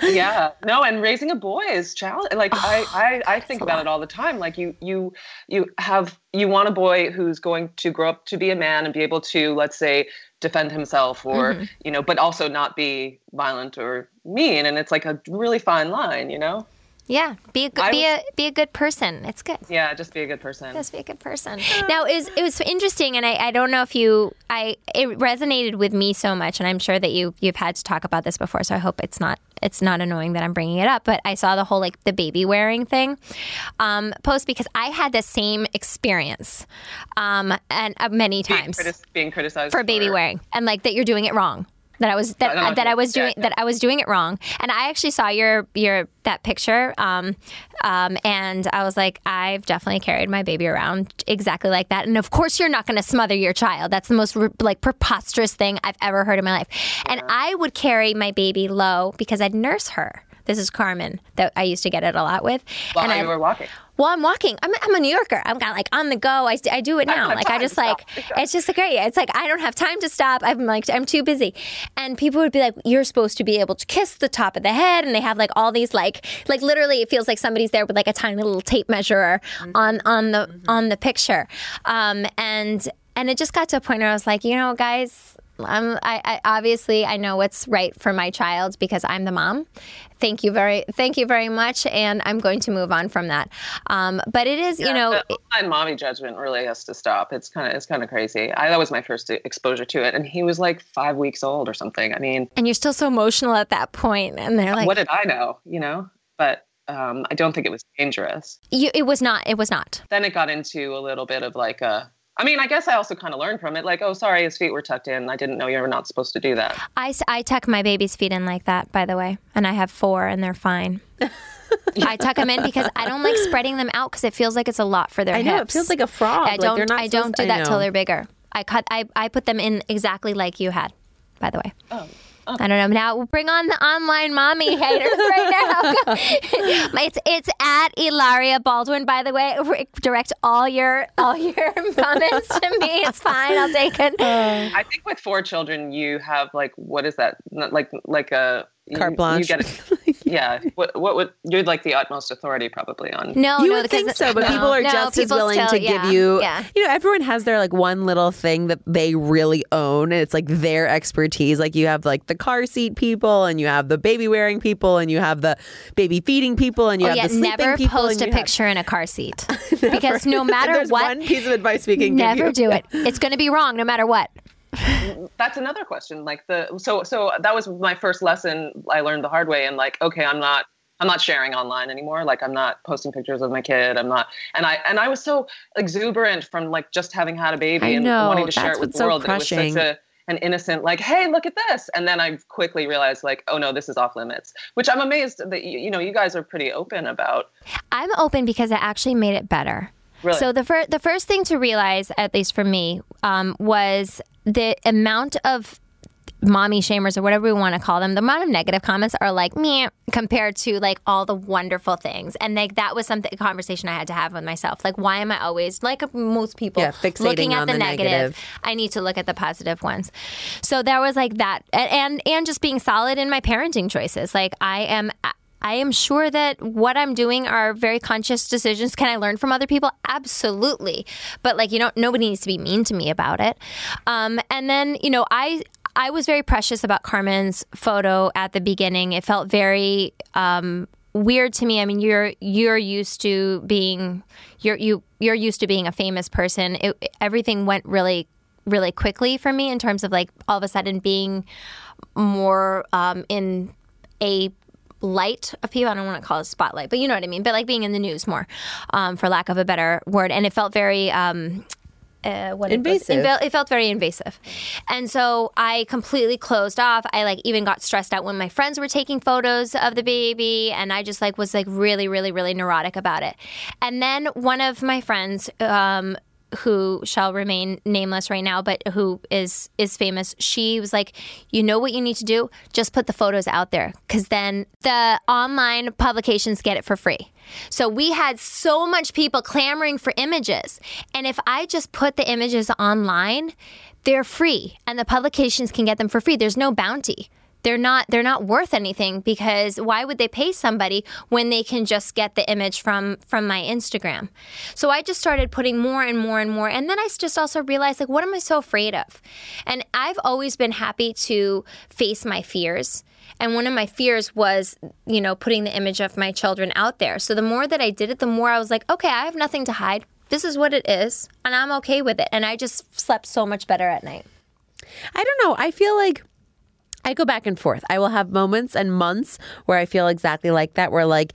S5: yeah no and raising a boy is challenge like I, I i think
S3: a
S5: about it all the time like you you you have you want a boy who's going to grow up to be a man and be able to let's say defend himself or mm-hmm. you know but also not be violent or mean and it's like a really fine line you know
S3: yeah, be a good, be a be a good person. It's good.
S5: yeah just be a good person
S3: Just be a good person. Now, is it was interesting, and I, I don't know if you, I it resonated with me so much, and I'm sure that you you've had to talk about this before, so I hope it's not it's not annoying that I'm bringing it up. But I saw the whole like the baby wearing thing um, post because I had the same experience, um, and uh, many
S5: being,
S3: times
S5: criti- being criticized
S3: for baby wearing, and like that you're doing it wrong. That I was that,
S5: I
S3: that I was doing
S5: yeah.
S3: that I was doing it wrong, and I actually saw your your that picture, um, um, and I was like, I've definitely carried my baby around exactly like that, and of course you're not going to smother your child. That's the most like preposterous thing I've ever heard in my life, and I would carry my baby low because I'd nurse her. This is Carmen that I used to get it a lot with,
S5: while
S3: and I
S5: you were walking
S3: well, I'm walking. I'm, I'm a New Yorker. I'm got like on the go. I, I do it now. Like I just like it's just like great. It's like I don't have time to stop. I'm like I'm too busy. And people would be like, "You're supposed to be able to kiss the top of the head," and they have like all these like like literally it feels like somebody's there with like a tiny little tape measure on on the on the picture. Um, and and it just got to a point where I was like, you know, guys. I'm, I, I obviously I know what's right for my child because I'm the mom. Thank you very, thank you very much, and I'm going to move on from that. Um, but it is, you know,
S5: my mommy judgment really has to stop. It's kind of it's kind of crazy. I, that was my first exposure to it, and he was like five weeks old or something. I mean,
S3: and you're still so emotional at that point, and they're like,
S5: what did I know? You know, but um, I don't think it was dangerous.
S3: you, it was not, it was not.
S5: Then it got into a little bit of like a. I mean, I guess I also kind of learned from it. Like, oh, sorry, his feet were tucked in. I didn't know you were not supposed to do that.
S3: I, I tuck my baby's feet in like that, by the way, and I have four, and they're fine. I tuck them in because I don't like spreading them out because it feels like it's a lot for their
S2: I know it feels like a frog.
S3: I don't.
S2: they're not
S3: I don't do that till they're bigger. I cut. I, I put them in exactly like you had. By the way.
S5: Oh.
S3: I don't know. Now bring on the online mommy haters right now. it's it's at Hilaria Baldwin. By the way, direct all your all your comments to me. It's fine. I'll take it.
S5: I think with four children, you have like what is that? Like like a
S2: Carte blanche.
S5: You get it. yeah. What what would you'd like the utmost authority probably on?
S3: no,
S2: You
S3: no,
S2: would think so, but
S3: no,
S2: people are
S3: no,
S2: just as willing
S3: still-
S2: to
S3: yeah,
S2: give you.
S3: Yeah.
S2: You know, everyone has their like one little thing that they really own, and it's like their expertise. Like you have like the car seat people, and you have the baby wearing people, and you have the baby feeding people, and you
S3: Oh,
S2: have
S3: yeah,
S2: the sleeping
S3: never
S2: people.
S3: post a
S2: you have-
S3: picture in a car seat because no matter what,
S2: one piece of advice we can
S3: never
S2: give you.
S3: do it. It's going to be wrong no matter what.
S5: That's another question. Like the so so that was my first lesson I learned the hard way. And like, okay, I'm not I'm not sharing online anymore. Like I'm not posting pictures of my kid. I'm not and I and I was so exuberant from like just having had a baby
S2: I
S5: and
S2: know,
S5: wanting to share it with the
S2: so
S5: world. that It was such a an innocent like, hey, look at this. And then I quickly realized like, oh no, this is off limits. Which I'm amazed that you, you know, you guys are pretty open about.
S3: I'm open because it actually made it better.
S5: Really?
S3: So the first the first thing to realize, at least for me, um, was the amount of mommy shamers or whatever we want to call them the amount of negative comments are like me compared to like all the wonderful things. And like that was something a conversation i had to have with myself. Like why am i always like most people
S2: Yeah, fixating
S3: looking at
S2: on
S3: the,
S2: the
S3: negative,
S2: negative.
S3: i need to look at the positive ones. So there was like that. And, and just being solid in my parenting choices. Like i am I am sure that what I'm doing are very conscious decisions. Can I learn from other people? Absolutely. But like you know, nobody needs to be mean to me about it. Um, and then you know, I I was very precious about Carmen's photo at the beginning. It felt very um, weird to me. I mean, you're you're used to being you're you you're used to being a famous person. It, everything went really really quickly for me in terms of like all of a sudden being more um, in a light of people. I don't want to call it spotlight, but you know what I mean. But like being in the news more, um, for lack of a better word. And it felt very. Um, uh, what
S2: Invasive.
S3: It, was, it felt very invasive, and so I completely closed off. I like even got stressed out when my friends were taking photos of the baby, and I just like was like really, really, really neurotic about it. And then one of my friends. Um, who shall remain nameless right now, but who is is famous. She was like, "You know what you need to do? Just put the photos out there, because then the online publications get it for free." So we had so much people clamoring for images, and if I just put the images online, they're free, and the publications can get them for free. There's no bounty they're not they're not worth anything because why would they pay somebody when they can just get the image from from my Instagram? So I just started putting more and more and more and then I just also realized like what am I so afraid of? And I've always been happy to face my fears. And one of my fears was, you know, putting the image of my children out there. So the more that I did it, the more I was like, okay, I have nothing to hide. This is what it is, and I'm okay with it. And I just slept so much better at night.
S2: I don't know. I feel like I go back and forth. I will have moments and months where I feel exactly like that, where like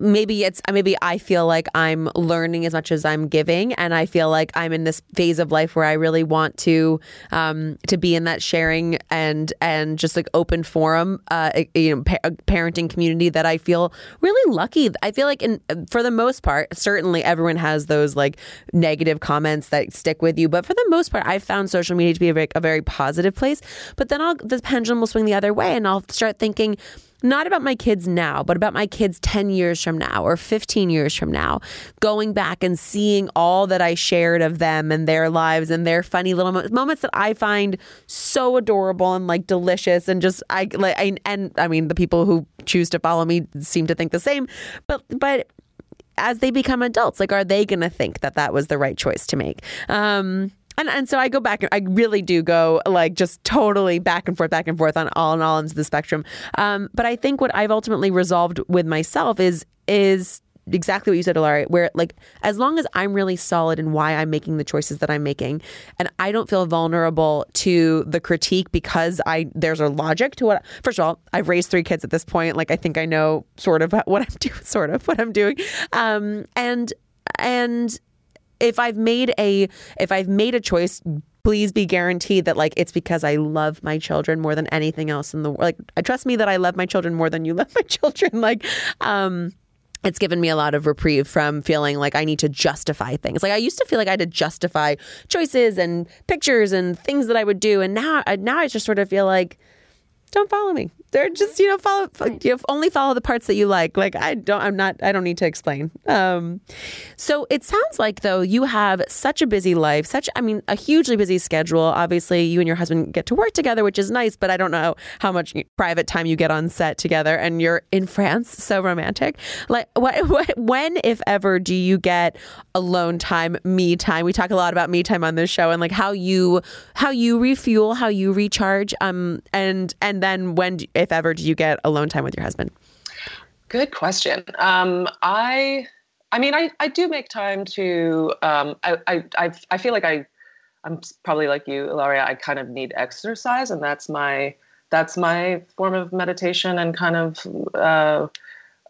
S2: maybe it's maybe I feel like I'm learning as much as I'm giving, and I feel like I'm in this phase of life where I really want to um, to be in that sharing and and just like open forum, uh, you know, pa- parenting community that I feel really lucky. I feel like in for the most part, certainly everyone has those like negative comments that stick with you, but for the most part, I've found social media to be a very, a very positive place. But then I'll the pendulum will swing the other way, and I'll start thinking not about my kids now, but about my kids 10 years from now or 15 years from now, going back and seeing all that I shared of them and their lives and their funny little moments that I find so adorable and like delicious and just I like I, and I mean the people who choose to follow me seem to think the same, but but as they become adults, like are they going to think that that was the right choice to make? Um and, and so I go back, and I really do go like just totally back and forth, back and forth on all and all ends of the spectrum. Um, but I think what I've ultimately resolved with myself is, is exactly what you said, Ilari, where like as long as I'm really solid in why I'm making the choices that I'm making, and I don't feel vulnerable to the critique because I there's a logic to what. First of all, I've raised three kids at this point. Like I think I know sort of what I'm doing, sort of what I'm doing, um, and and if I've made a if I've made a choice, please be guaranteed that like it's because I love my children more than anything else in the world. Like I trust me that I love my children more than you love my children. Like um it's given me a lot of reprieve from feeling like I need to justify things. Like I used to feel like I had to justify choices and pictures and things that I would do, and now, now I just sort of feel like, don't follow me. They're just you know follow you only follow the parts that you like. Like i don't i'm not i don't need to explain. Um so it sounds like though you have such a busy life such i mean a hugely busy schedule. Obviously you and your husband get to work together which is nice but i don't know how much private time you get on set together and you're in france. So romantic. Like what, what when if ever do you get alone time me time? We talk a lot about me time on this show and like how you how you refuel how you recharge um and and then when do, if ever, do you get alone time with your husband?
S5: Good question. Um, I, I mean, I, I do make time to. Um, I, I, I, feel like I, I'm probably like you, Hilaria. I kind of need exercise, and that's my that's my form of meditation and kind of uh,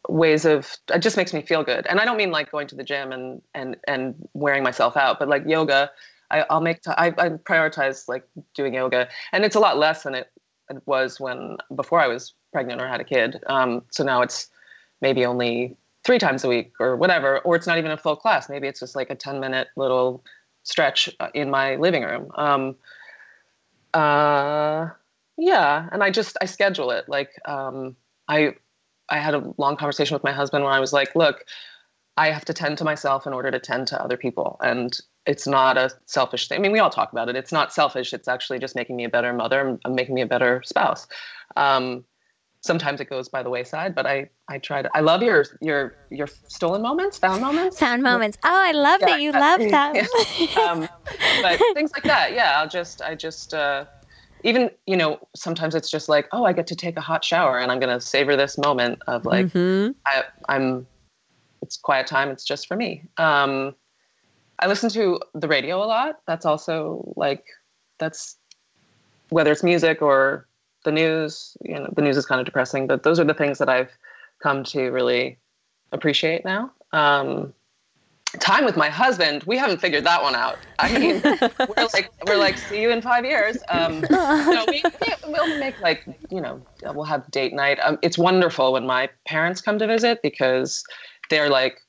S5: ways of. It just makes me feel good, and I don't mean like going to the gym and and and wearing myself out, but like yoga. I, will make. I, prioritize like doing yoga, and it's a lot less than it was when before I was pregnant or had a kid. Um, so now it's maybe only three times a week or whatever, or it's not even a full class. Maybe it's just like a 10 minute little stretch uh, in my living room. Um, uh, yeah. And I just, I schedule it. Like, um, I, I had a long conversation with my husband where I was like, look, I have to tend to myself in order to tend to other people. And it's not a selfish thing. I mean, we all talk about it. It's not selfish. It's actually just making me a better mother and making me a better spouse. Um, sometimes it goes by the wayside, but I, I try to, I love your, your, your stolen moments, found moments.
S3: Found moments. Oh, I love yeah, that you love them.
S5: Yeah. Um, but things like that. Yeah. I'll just, I just, uh, even, you know, sometimes it's just like, oh, I get to take a hot shower and I'm going to savor this moment of like, mm-hmm. I, I'm, it's quiet time. It's just for me. Um, I listen to the radio a lot. That's also like that's whether it's music or the news. You know, the news is kind of depressing, but those are the things that I've come to really appreciate now. Um, time with my husband, we haven't figured that one out. I mean, we're like, we're like, see you in five years. Um, no, we, we'll make like, you know, we'll have date night. Um, it's wonderful when my parents come to visit because they're like,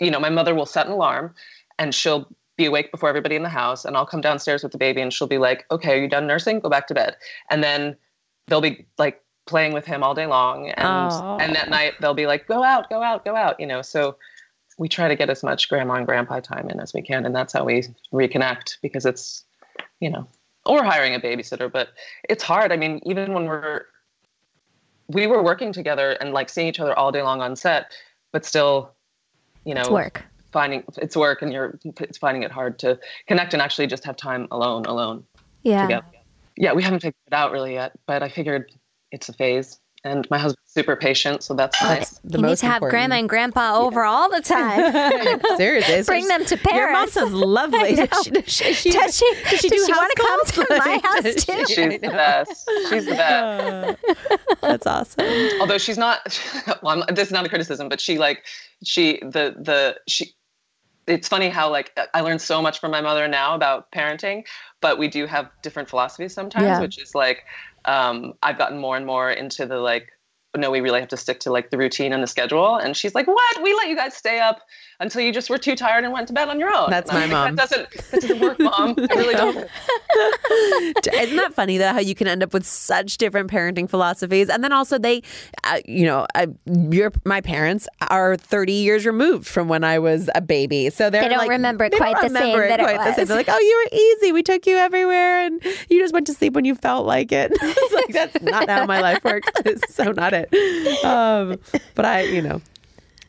S5: you know, my mother will set an alarm and she'll be awake before everybody in the house and I'll come downstairs with the baby and she'll be like, okay, are you done nursing? Go back to bed. And then they'll be like playing with him all day long. And,
S2: Oh.
S5: and that night they'll be like, go out, go out, go out, you know, so we try to get as much grandma and grandpa time in as we can. And that's how we reconnect because it's, you know, or hiring a babysitter, but it's hard. I mean, even when we're, we were working together and like seeing each other all day long on set, but still, you know,
S3: It's work.
S5: Finding it's work and you're it's finding it hard to connect and actually just have time alone alone
S3: Yeah.
S5: together yeah we haven't figured it out really yet but i figured it's a phase and my husband's super patient so that's nice
S2: The
S3: you need
S2: most
S3: to have
S2: important.
S3: grandma and grandpa over all the time.
S2: Seriously,
S3: Bring
S2: just-
S3: them to Paris.
S2: Your mom sounds lovely.
S3: I.
S2: Does she, does she, she,
S3: Does she-
S2: does she
S3: does
S2: do
S3: she wanna come to my house
S2: Does
S3: too?
S2: she?
S5: she's the best she's the best
S2: That's awesome.
S5: although she's not well I'm, this is not a criticism but she like she the the she it's funny how like i learned so much from my mother now about parenting but we do have different philosophies sometimes
S3: Yeah.
S5: which is like um, i've gotten more and more into the like no we really have to stick to like the routine and the schedule and she's like what we let you guys stay up until you just were too tired and went to bed on your own
S2: That's
S5: And I'm
S2: my
S5: like,
S2: mom.
S5: that doesn't that doesn't work mom i really don't
S2: Isn't that funny though? How you can end up with such different parenting philosophies, and then also they, uh, you know, uh, your my parents are thirty years removed from when I was a baby, so they're
S3: They don't
S2: like,
S3: remember it
S2: they
S3: quite
S2: don't
S3: the same
S2: remember
S3: that it
S2: quite the same.
S3: was.
S2: They're like, oh, you were easy. We took you everywhere, and you just went to sleep when you felt like it. it's like that's not how my life works. It's so not it. Um, but I, you know,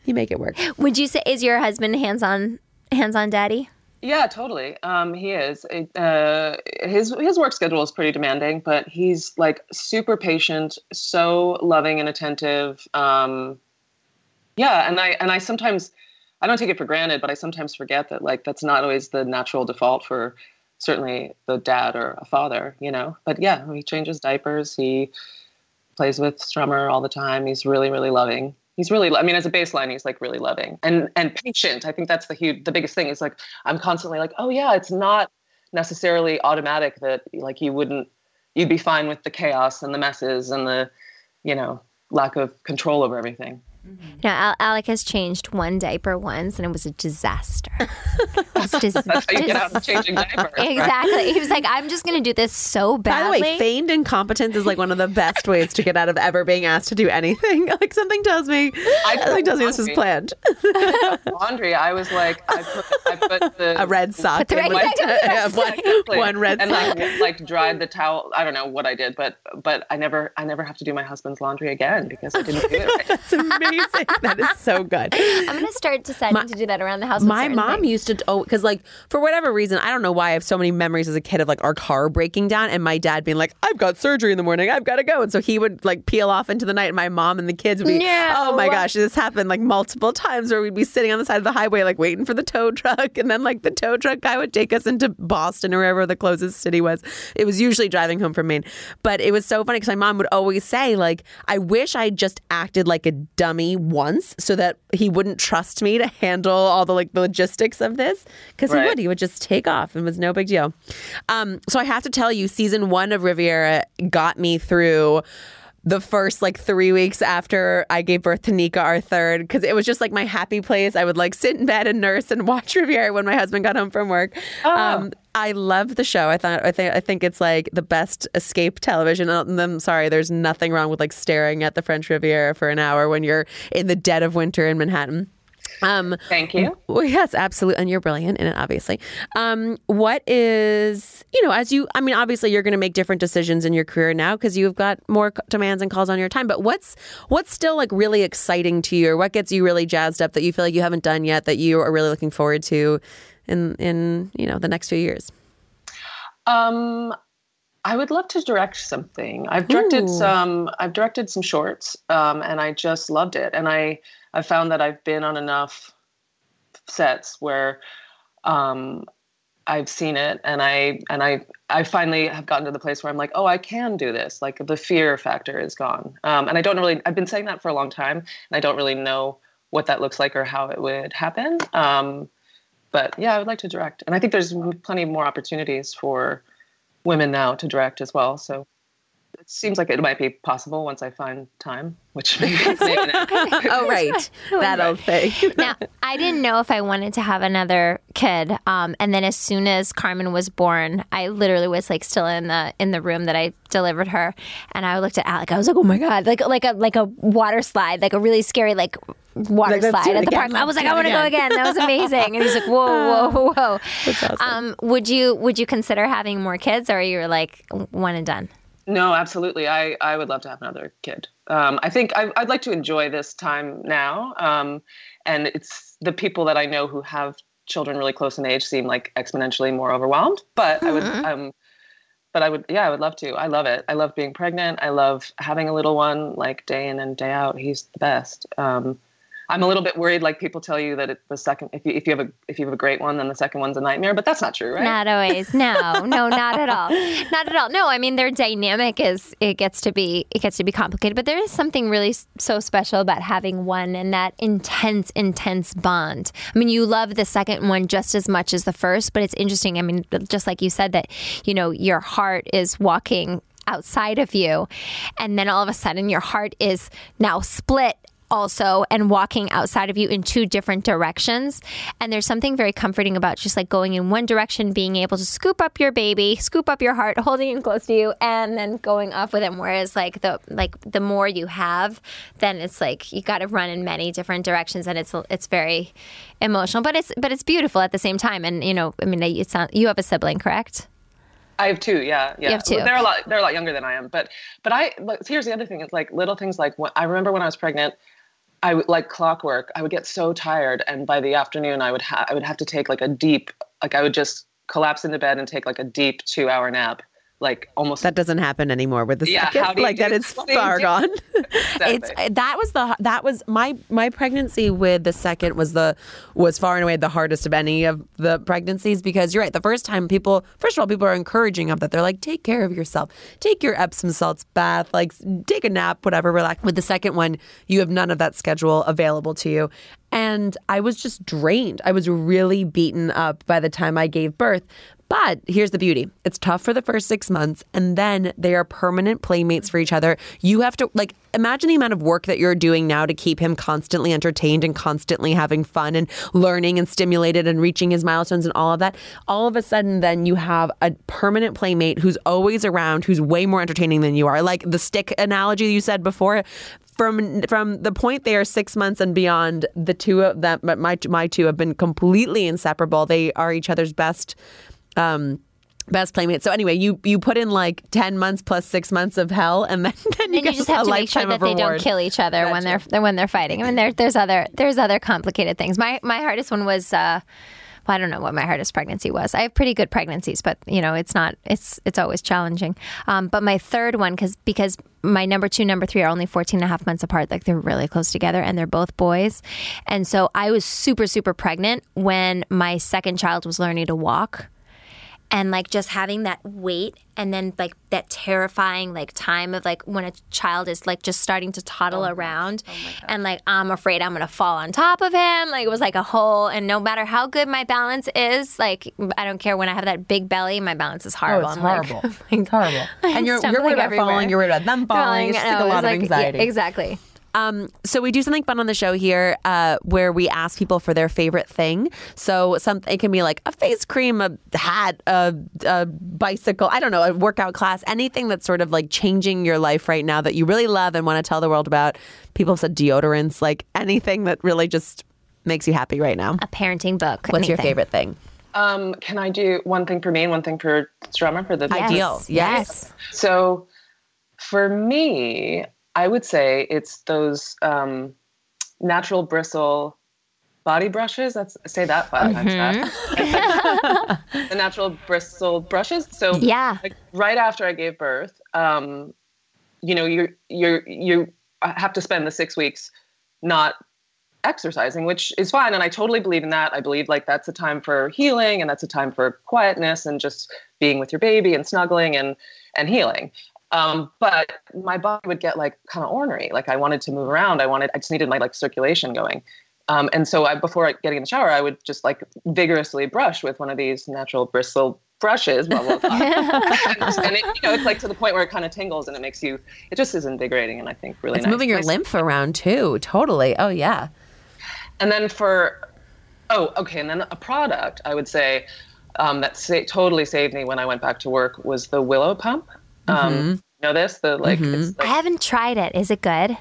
S2: you make it work.
S3: Would you say is your husband hands on hands on daddy?
S5: Yeah, totally. Um, he is. Uh, his his work schedule is pretty demanding, but he's like super patient, so loving and attentive. Um, yeah, and I and I sometimes I don't take it for granted, but I sometimes forget that like that's not always the natural default for certainly the dad or a father, you know. But yeah, he changes diapers. He plays with Strummer all the time. He's really really loving. He's really, I mean, as a baseline, he's like really loving and and patient. I think that's the huge, the biggest thing is like I'm constantly like, oh yeah, it's not necessarily automatic that like you wouldn't, you'd be fine with the chaos and the messes and the, you know, lack of control over everything. Mm-hmm.
S3: Now, Al- Alec has changed one diaper once, and it was a disaster. Was dis-
S5: That's how you get out of changing diapers. right?
S3: Exactly. He was like, "I'm just going to do this so badly."
S2: By the way, feigned incompetence is like one of the best ways to get out of ever being asked to do anything. Like something tells me, something tells me this was planned.
S5: Laundry, I was like, I put, I put the
S2: A red sock
S3: the
S2: in
S3: red-
S2: one,
S3: exactly.
S2: one,
S5: Exactly.
S2: one red
S5: and
S2: sock.
S5: like like dried the towel. I don't know what I did, but but I never I never have to do my husband's laundry again because I didn't do it right.
S2: Amazing. that is so good.
S3: I'm going to start deciding to do that around the house.
S2: My mom
S3: things.
S2: used to, oh, because like for whatever reason, I don't know why I have so many memories as a kid of like our car breaking down and my dad being like, I've got surgery in the morning, I've got to go. And so he would like peel off into the night and my mom and the kids would be,
S3: No.
S2: oh my gosh, this happened like multiple times where we'd be sitting on the side of the highway like waiting for the tow truck. And then like the tow truck guy would take us into Boston or wherever the closest city was. It was usually driving home from Maine. But it was so funny because my mom would always say, like, I wish I just acted like a dummy once so that he wouldn't trust me to handle all the like the logistics of this. Because he would. He would just take off and it was no big deal. Um, so I have to tell you, season one of Riviera got me through the first like three weeks after I gave birth to Nika, our third, because it was just like my happy place. I would like sit in bed and nurse and watch Riviera when my husband got home from work. Um, I love the show. I thought I think I think it's like the best escape television. And I'm sorry, there's nothing wrong with like staring at the French Riviera for an hour when you're in the dead of winter in Manhattan. Um,
S5: Thank you.
S2: well, yes, absolutely. And you're brilliant in it, obviously. Um, what is, you know, as you, I mean, obviously you're going to make different decisions in your career now because you've got more demands and calls on your time. But what's, what's still like really exciting to you or what gets you really jazzed up that you feel like you haven't done yet that you are really looking forward to in, in, you know, the next few years?
S5: Um, I would love to direct something. I've directed
S2: Ooh.
S5: some. I've directed some shorts, um, and I just loved it. And I I found that I've been on enough sets where um, I've seen it, and I and I I finally have gotten to the place where I'm like, oh, I can do this. Like the fear factor is gone, um, and I don't really. I've been saying that for a long time, and I don't really know what that looks like or how it would happen. Um, but yeah, I would like to direct, and I think there's plenty more opportunities for women now to direct as well. So it seems like it might be possible once I find time, which maybe, maybe not.
S2: oh, right. That old thing.
S3: now, I didn't know if I wanted to have another kid. Um, and then as soon as Carmen was born, I literally was like still in the in the room that I delivered her, and I looked at Alec. I was like, "Oh my god!" Like like a like a water slide, like a really scary like water
S2: Like,
S3: slide at the
S2: again.
S3: park. I was like, "I want to go
S2: again."
S3: again." That was amazing. And he's like, "Whoa, whoa, whoa!"
S2: awesome.
S3: Um, would you would you consider having more kids, or are you like one and done?
S5: No, absolutely. I, I would love to have another kid. Um, I think I, I'd like to enjoy this time now. Um, and it's the people that I know who have children really close in age seem like exponentially more overwhelmed. But I would, um, but I would, yeah, I would love to. I love it. I love being pregnant. I love having a little one like day in and day out. He's the best. Um, I'm a little bit worried. Like people tell you that it, the second, if you if you have a if you have a great one, then the second one's a nightmare. But that's not true, right?
S3: Not always. No, no, not at all. Not at all. No, I mean their dynamic is it gets to be it gets to be complicated, but there is something really so special about having one and that intense, intense bond. I mean, you love the second one just as much as the first, but it's interesting. I mean, just like you said that, you know, your heart is walking outside of you, and then all of a sudden your heart is now split also and walking outside of you in two different directions. And there's something very comforting about just like going in one direction, being able to scoop up your baby, scoop up your heart, holding him close to you, and then going off with him. Whereas like the like the more you have, then it's like you got to run in many different directions, and it's it's very emotional, but it's but it's beautiful at the same time. And you know, I mean, it's not you have a sibling, correct?
S5: I have two. Yeah, yeah.
S3: have two.
S5: They're a lot. They're a lot younger than I am. But but I. But here's the other thing. It's like little things like when, I remember when I was pregnant. I would like clockwork. I would get so tired, and by the afternoon, I would ha- I would have to take like a deep. Like I would just collapse into bed and take like a deep two hour nap. Like almost.
S2: That doesn't happen anymore with the
S5: Yeah,
S2: second.
S5: do
S2: like that,
S5: do-
S2: it's
S5: what
S2: far
S5: do?
S2: gone.
S5: Exactly.
S2: It's eh, that was the that was my my pregnancy with the second was the was far and away the hardest of any of the pregnancies because you're right. The first time people, first of all, people are encouraging of that. They're like, take care of yourself, take your Epsom salts bath, like take a nap, whatever, relax. With the second one, you have none of that schedule available to you. And I was just drained. I was really beaten up by the time I gave birth. But here's the beauty it's tough for the first six months, and then they are permanent playmates for each other. You have to, like, imagine the amount of work that you're doing now to keep him constantly entertained and constantly having fun and learning and stimulated and reaching his milestones and all of that. All of a sudden, then you have a permanent playmate who's always around, who's way more entertaining than you are. Like the stick analogy you said before from from the point they are six months and beyond, the two of them, my my two have been completely inseparable. They are each other's best. Um, Best playmate. So anyway, you you put in like ten months plus six months of hell, and then then you,
S3: and you just have to make sure that they don't kill each other when they're when they're fighting. I mean, there, there's other there's other complicated things. My my hardest one was. Uh, well, I don't know what my hardest pregnancy was. I have pretty good pregnancies, but you know, it's not. It's it's always challenging. Um, but my third one, because because my number two, number three are only 14 and a half months apart. Like they're really close together, and they're both boys. And so I was super super pregnant when my second child was learning to walk and like just having that weight and then like that terrifying like time of like when a child is like just starting to toddle oh around oh and like I'm afraid I'm gonna fall on top of him like it was like a hole and no matter how good my balance is like I don't care when I have that big belly my balance is horrible
S2: Oh, it's
S3: I'm like-
S2: horrible. it's horrible. And you're, you're worried about
S3: everywhere.
S2: falling. You're worried about them falling. It's just like a lot
S3: it's
S2: of
S3: like- yeah, exactly
S2: Um, so we do something fun on the show here, uh, where we ask people for their favorite thing. So something it can be like a face cream, a hat, a, a bicycle. I don't know, a workout class, anything that's sort of like changing your life right now that you really love and want to tell the world about. People have said deodorants, like anything that really just makes you happy right now.
S3: a parenting book
S2: What's your favorite thing?
S5: Um, can I do one thing for me and one thing for Strummer for the
S3: Yes.
S2: Ideal.
S3: yes
S5: So for me, I would say it's those um, natural bristle body brushes. That's say that 5 times fast. the natural bristle brushes. So
S3: Yeah.
S5: like right after I gave birth, um, you know, you're you're you have to spend the six weeks not exercising, which is fine. And I totally believe in that. I believe like that's a time for healing and that's a time for quietness and just being with your baby and snuggling and and healing. Um, but my body would get like kind of ornery. Like I wanted to move around. I wanted I just needed my like circulation going. Um, and so I, before getting in the shower, I would just like vigorously brush with one of these natural bristle brushes, blah blah blah. and it, you know, it's like to the point where it kind of tingles and it makes you. It just is invigorating and I think really
S2: It's
S5: nice.
S2: moving your
S5: My-
S2: lymph around too. Totally. Oh yeah.
S5: And then for, oh, okay. And then a product I would say um, that sa- totally saved me when I went back to work was the Willow Pump. Um,
S2: Mm-hmm.
S5: you know this? The like, it's
S3: I
S5: like
S3: haven't tried it. Is it good?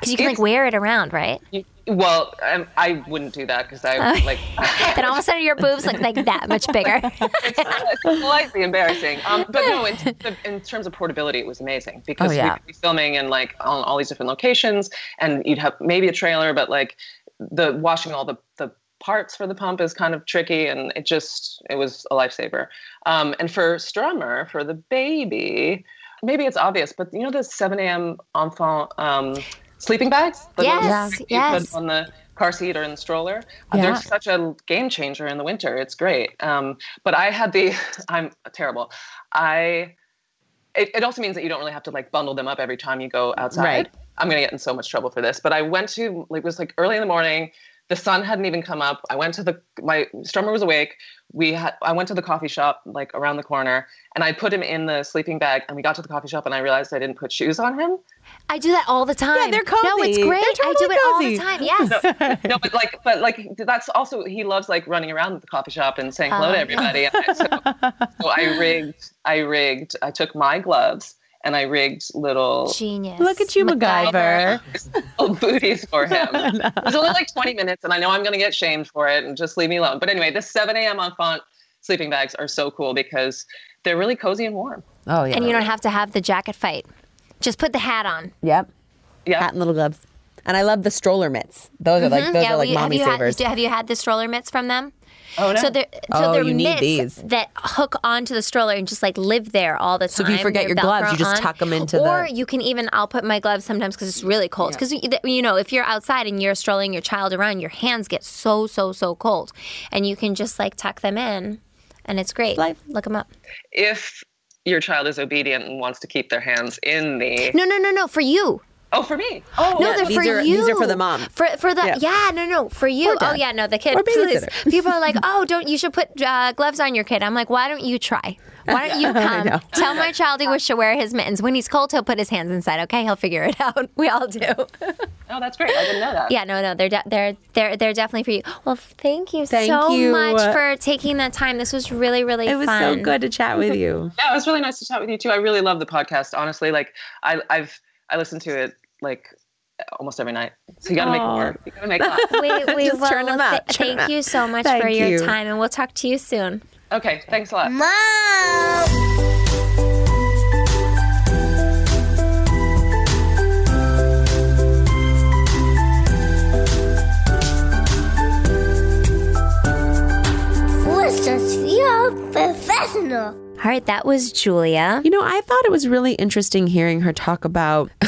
S3: Because you can like wear it around, right?
S5: you- well, um, I wouldn't do that because I like.
S3: Then all of a sudden your boobs look like that much bigger.
S5: it's slightly embarrassing. Um, but no, in, terms of- in terms of portability, it was amazing because
S2: Oh, yeah.
S5: we could be filming in like on all these different locations, and you'd have maybe a trailer, but like the washing all the the parts for the pump is kind of tricky, and it just it was a lifesaver. Um, and for Strummer, for the baby, maybe it's obvious, but you know the 7 a.m. enfant um, sleeping bags? The
S3: Yes,
S5: you
S3: yes.
S5: put on the car seat or in the stroller. Uh,
S2: Yeah.
S5: They're such a game changer in the winter. It's great. Um, but I had the, I'm terrible. I, it, it also means that you don't really have to like bundle them up every time you go outside.
S2: Right.
S5: I'm going to get in so much trouble for this, but I went to, like, it was like early in the morning. The sun hadn't even come up. I went to the, my Strummer was awake. We had, I went to the coffee shop like around the corner and I put him in the sleeping bag and we got to the coffee shop and I realized I didn't put shoes on him.
S3: I do that all the time.
S2: they're cold.
S3: No, it's great.
S2: They're
S3: I do
S2: totally
S3: it all the time. Yes.
S5: no, but like, but like, that's also he loves like running around the coffee shop and saying hello
S3: Oh.
S5: to um. everybody. I, so, so I rigged, I rigged, I took my gloves and I rigged little,
S3: Genius.
S2: Look at you, MacGyver.
S5: little booties for him. it was only like 20 minutes, and I know I'm going to get shamed for it, and just leave me alone. But anyway, the 7 a.m. enfant sleeping bags are so cool because they're really cozy and warm.
S2: Oh yeah.
S3: And you don't have to have the jacket fight. Just put the hat on.
S2: Yep.
S5: Yeah.
S2: Hat and little gloves. And I love the stroller mitts. Those are like mm-hmm. those
S3: yeah,
S2: are like
S3: we- have
S2: mommy
S3: you
S2: savers.
S3: Had, have you had the stroller mitts from them?
S5: Oh no.
S3: So they're so
S2: Oh,
S3: they're
S2: you need
S3: mitts
S2: these.
S3: that hook onto the stroller and just like live there all the time.
S2: So if you forget
S3: They're
S2: your gloves, you just
S3: on.
S2: them into
S3: Or
S2: the- Or
S3: you can even I'll put my gloves sometimes because it's really cold. Because you know if you're outside and you're strolling your child around, your hands get so so so cold, and you can just like tuck them in, and it's great.
S2: Life.
S3: Look them up.
S5: if your child is obedient and wants to keep their hands in the
S3: No no no no for you.
S5: Oh for me oh
S3: No,
S2: Yeah,
S3: they're
S2: these
S3: for
S2: are-
S3: you.
S2: these are for the mom.
S3: For for the
S2: Yeah.
S3: yeah, no, no, for you. Oh yeah, no, the kid.
S2: Or
S3: please.
S2: babysitter.
S3: People are like, oh, don't you should put uh, gloves on your kid. I'm like, why don't you try? Why don't you come? Tell my child he wish to wear his mittens. When he's cold, he'll put his hands inside. Okay, he'll figure it out. We all do.
S5: oh that's great I didn't know that
S3: yeah, no, no, they're de- they're they're they're definitely for you. Well, thank you
S2: Thank
S3: so
S2: you.
S3: much for taking that time. This was really really fun.
S2: it was
S3: fun.
S2: so good to chat with you.
S5: yeah it was really nice to chat with you too I really love the podcast honestly like I I've I listen to it like almost every night so you got to make
S2: Aw.
S5: more you got to make more
S3: We, we
S2: Just
S3: will.
S2: turn 'em
S3: th-
S2: up, turn 'em
S3: thank
S2: up.
S3: you so much
S2: Thank
S3: for your
S2: you.
S3: time, and we'll talk to you soon.
S5: okay thanks a lot
S3: Mom.
S4: What's just your professional?
S3: All right, that was Julia.
S2: You know, I thought it was really interesting hearing her talk about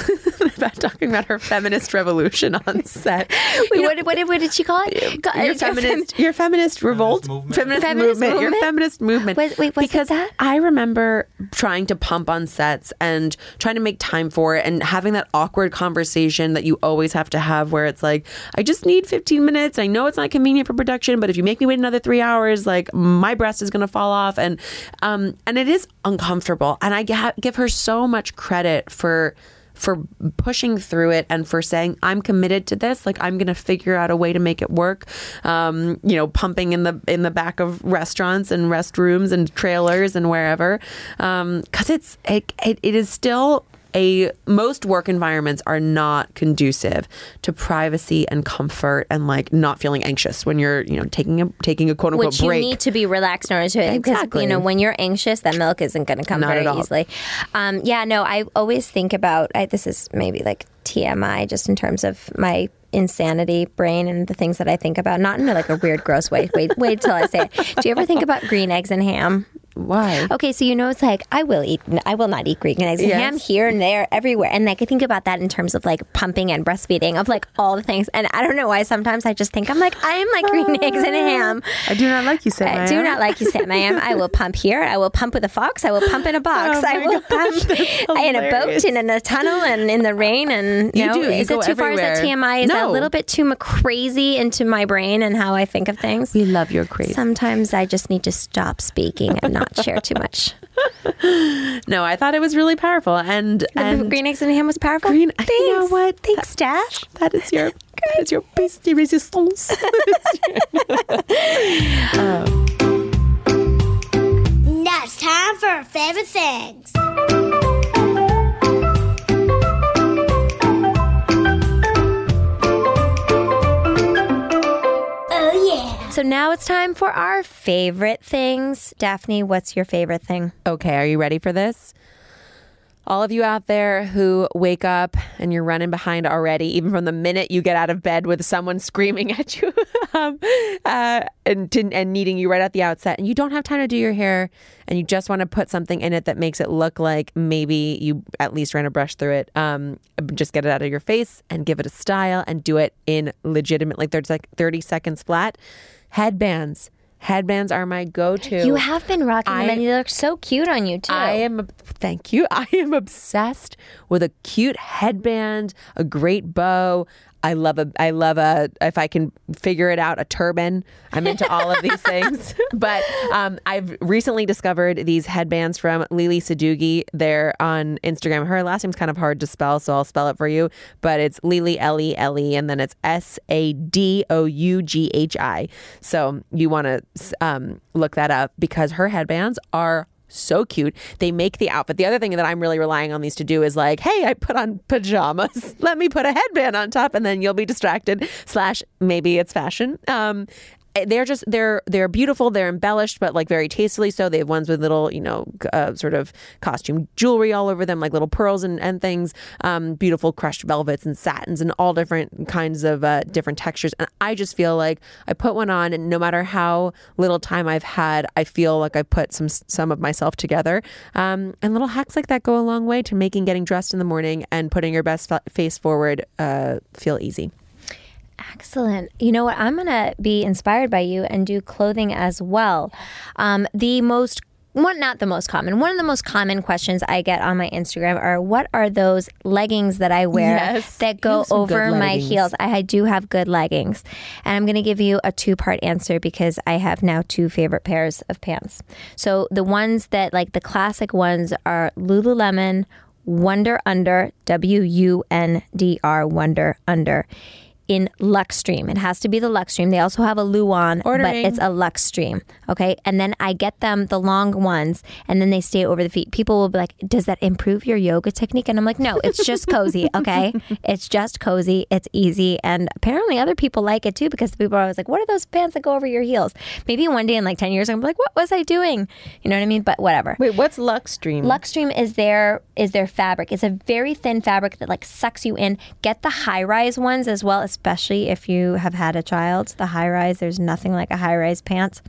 S2: about talking about her feminist revolution on set.
S3: Wait, what, what, did- what did she call it? Go-
S2: your
S3: uh,
S2: feminist, your feminist revolt,
S6: movement.
S2: feminist,
S3: Feminist
S2: movement, your feminist movement.
S3: Wait, wait, what's
S2: because
S3: that?
S2: I remember trying to pump on sets and trying to make time for it, and having that awkward conversation that you always have to have, where it's like, I just need 15 minutes. I know it's not convenient for production, but if you make me wait another three hours, like my breast is going to fall off, and um, and it is uncomfortable. And I give her so much credit for for pushing through it and for saying I'm committed to this. Like I'm going to figure out a way to make it work. Um, you know, pumping in the in the back of restaurants and restrooms and trailers and wherever, because it's it, it, it is still. A most work environments are not conducive to privacy and comfort and like not feeling anxious when you're you know taking a taking a quote unquote
S3: Which you need to be relaxed in order to because
S2: Exactly.
S3: you know when you're anxious, that milk isn't going to come
S2: Not
S3: very easily. Um, yeah, no, I always think about I, this is maybe like TMI, just in terms of my insanity brain and the things that I think about. Not in like a weird, gross way. Wait, wait till I say it. Do you ever think about green eggs and ham?
S2: Why?
S3: Okay, so you know it's like I will eat, I will not eat green eggs and
S2: Yes.
S3: ham here and there, everywhere, and like I think about that in terms of like pumping and breastfeeding of like all the things, and I don't know why sometimes I just think I'm like I am like green eggs and a ham.
S2: I do not like you, Sam.
S3: I do not like you, Sam. I am. I will pump here. I will pump with a fox. I will pump in a box.
S2: Oh
S3: I will
S2: gosh,
S3: pump in a boat and in a tunnel and in the rain. And you, know,
S2: do. You
S3: is
S2: go
S3: it too far? Is that
S2: everywhere.
S3: TMI? Is that a little bit too crazy into my brain and how I think of things?
S2: We love your crazy.
S3: Sometimes I just need to stop speaking and not share too much.
S2: no, I thought it was really powerful, and
S3: The
S2: and
S3: green eggs and ham was powerful.
S2: Green-
S3: Thanks.
S2: you know what?
S3: Thanks, Dash.
S2: that is your that is your piece de resistance.
S4: Um, now it's time for our favorite things.
S3: So now it's time for our favorite things. Daphne, what's your favorite thing?
S2: Okay, are you ready for this? All of you out there who wake up and you're running behind already, even from the minute you get out of bed with someone screaming at you um, uh, and, and needing you right at the outset, and you don't have time to do your hair, and you just want to put something in it that makes it look like maybe you at least ran a brush through it. Um, just get it out of your face and give it a style and do it in legitimate, like there's like 30 seconds flat. Headbands. Headbands are my go-to.
S3: You have been rocking them and they look so cute on you too.
S2: I am, thank you. I am obsessed with a cute headband, a great bow. I love a, I love a, if I can figure it out, a turban. I'm into all of these things. But um, I've recently discovered these headbands from Lele Sadoughi. They're on Instagram. Her last name's kind of hard to spell, so I'll spell it for you. But it's Lele, L E L E, and then it's S A D O U G H I. So you want to um, look that up because her headbands are so cute. They make the outfit. The other thing that I'm really relying on these to do is like, hey, I put on pajamas. Let me put a headband on top, and then you'll be distracted. Slash, maybe it's fashion. Um, they're just they're they're beautiful. They're embellished, but like very tastefully so. They have ones with little you know uh, sort of costume jewelry all over them, like little pearls and, and things. Um, beautiful crushed velvets and satins and all different kinds of uh, different textures. And I just feel like I put one on, and no matter how little time I've had, I feel like I put some some of myself together. Um, and little hacks like that go a long way to making getting dressed in the morning and putting your best fa- face forward uh, feel easy.
S3: Excellent. You know what? I'm going to be inspired by you and do clothing as well. Um, the most one not the most common one of the most common questions i get on my instagram are what are those leggings that i wear
S2: Yes.
S3: that go
S2: have some good
S3: over my heels I, I do have good leggings and i'm going to give you a two part answer because i have now two favorite pairs of pants so the ones that like the classic ones are lululemon Wunder Under w-u-n-d-r Wunder Under in Luxtreme. It has to be the Luxtreme. They also have a Luon, but it's a Luxtreme. Okay. And then I get them the long ones and then they stay over the feet. People will be like, Does that improve your yoga technique? And I'm like, No, it's just cozy. Okay. it's just cozy. It's easy. And apparently other people like it too because people are always like, What are those pants that go over your heels? Maybe one day in like 10 years, I'm like, What was I doing? You know what I mean? But whatever.
S2: Wait, what's Luxtreme?
S3: Luxtreme is their is their fabric. It's a very thin fabric that like sucks you in. Get the high rise ones as well, especially if you have had a child. The high rise, there's nothing like a high rise pants.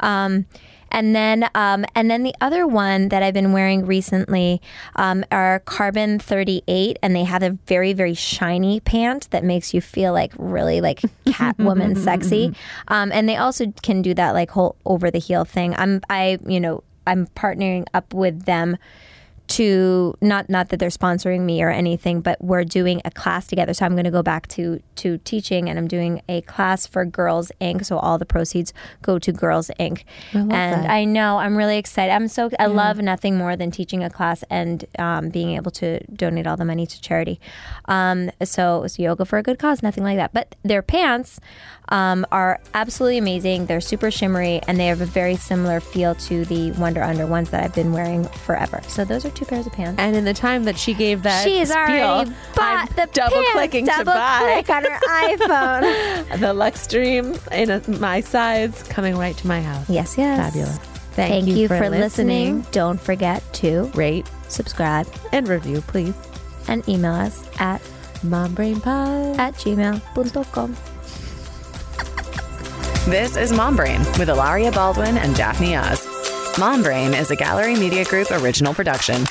S3: Um, and then, um, and then the other one that I've been wearing recently um, are Carbon 38, and they have a very, very shiny pant that makes you feel like really like Catwoman sexy. Um, and they also can do that like whole over the heel thing. I'm, I, you know, I'm partnering up with them to not not that they're sponsoring me or anything, but we're doing a class together. So I'm going to go back to to teaching, and I'm doing a class for Girls Inc. So all the proceeds go to Girls Inc. I and
S2: that.
S3: I know I'm really excited. I'm so I love nothing more than teaching a class and um, being able to donate all the money to charity. Um, so it's yoga for a good cause, nothing like that. But their pants um, are absolutely amazing. They're super shimmery, and they have a very similar feel to the Wunder Under ones that I've been wearing forever. So those are two pairs of pants.
S2: And in the time that she gave that
S3: She's
S2: spiel,
S3: already bought
S2: I'm
S3: the
S2: double
S3: pants.
S2: clicking to buy
S3: click on her iPhone.
S2: the Luxtreme in a, my size coming right to my house.
S3: yes, yes.
S2: Fabulous.
S3: Thank, you, for, listening. Don't forget to
S2: Rate
S3: subscribe
S2: and review, please.
S3: and email us at
S2: Mombrainpod.
S3: at gmail.com.
S1: This is Mom Brain with Hilaria Baldwin and Daphne Oz. Mom Brain is a Gallery Media Group original production.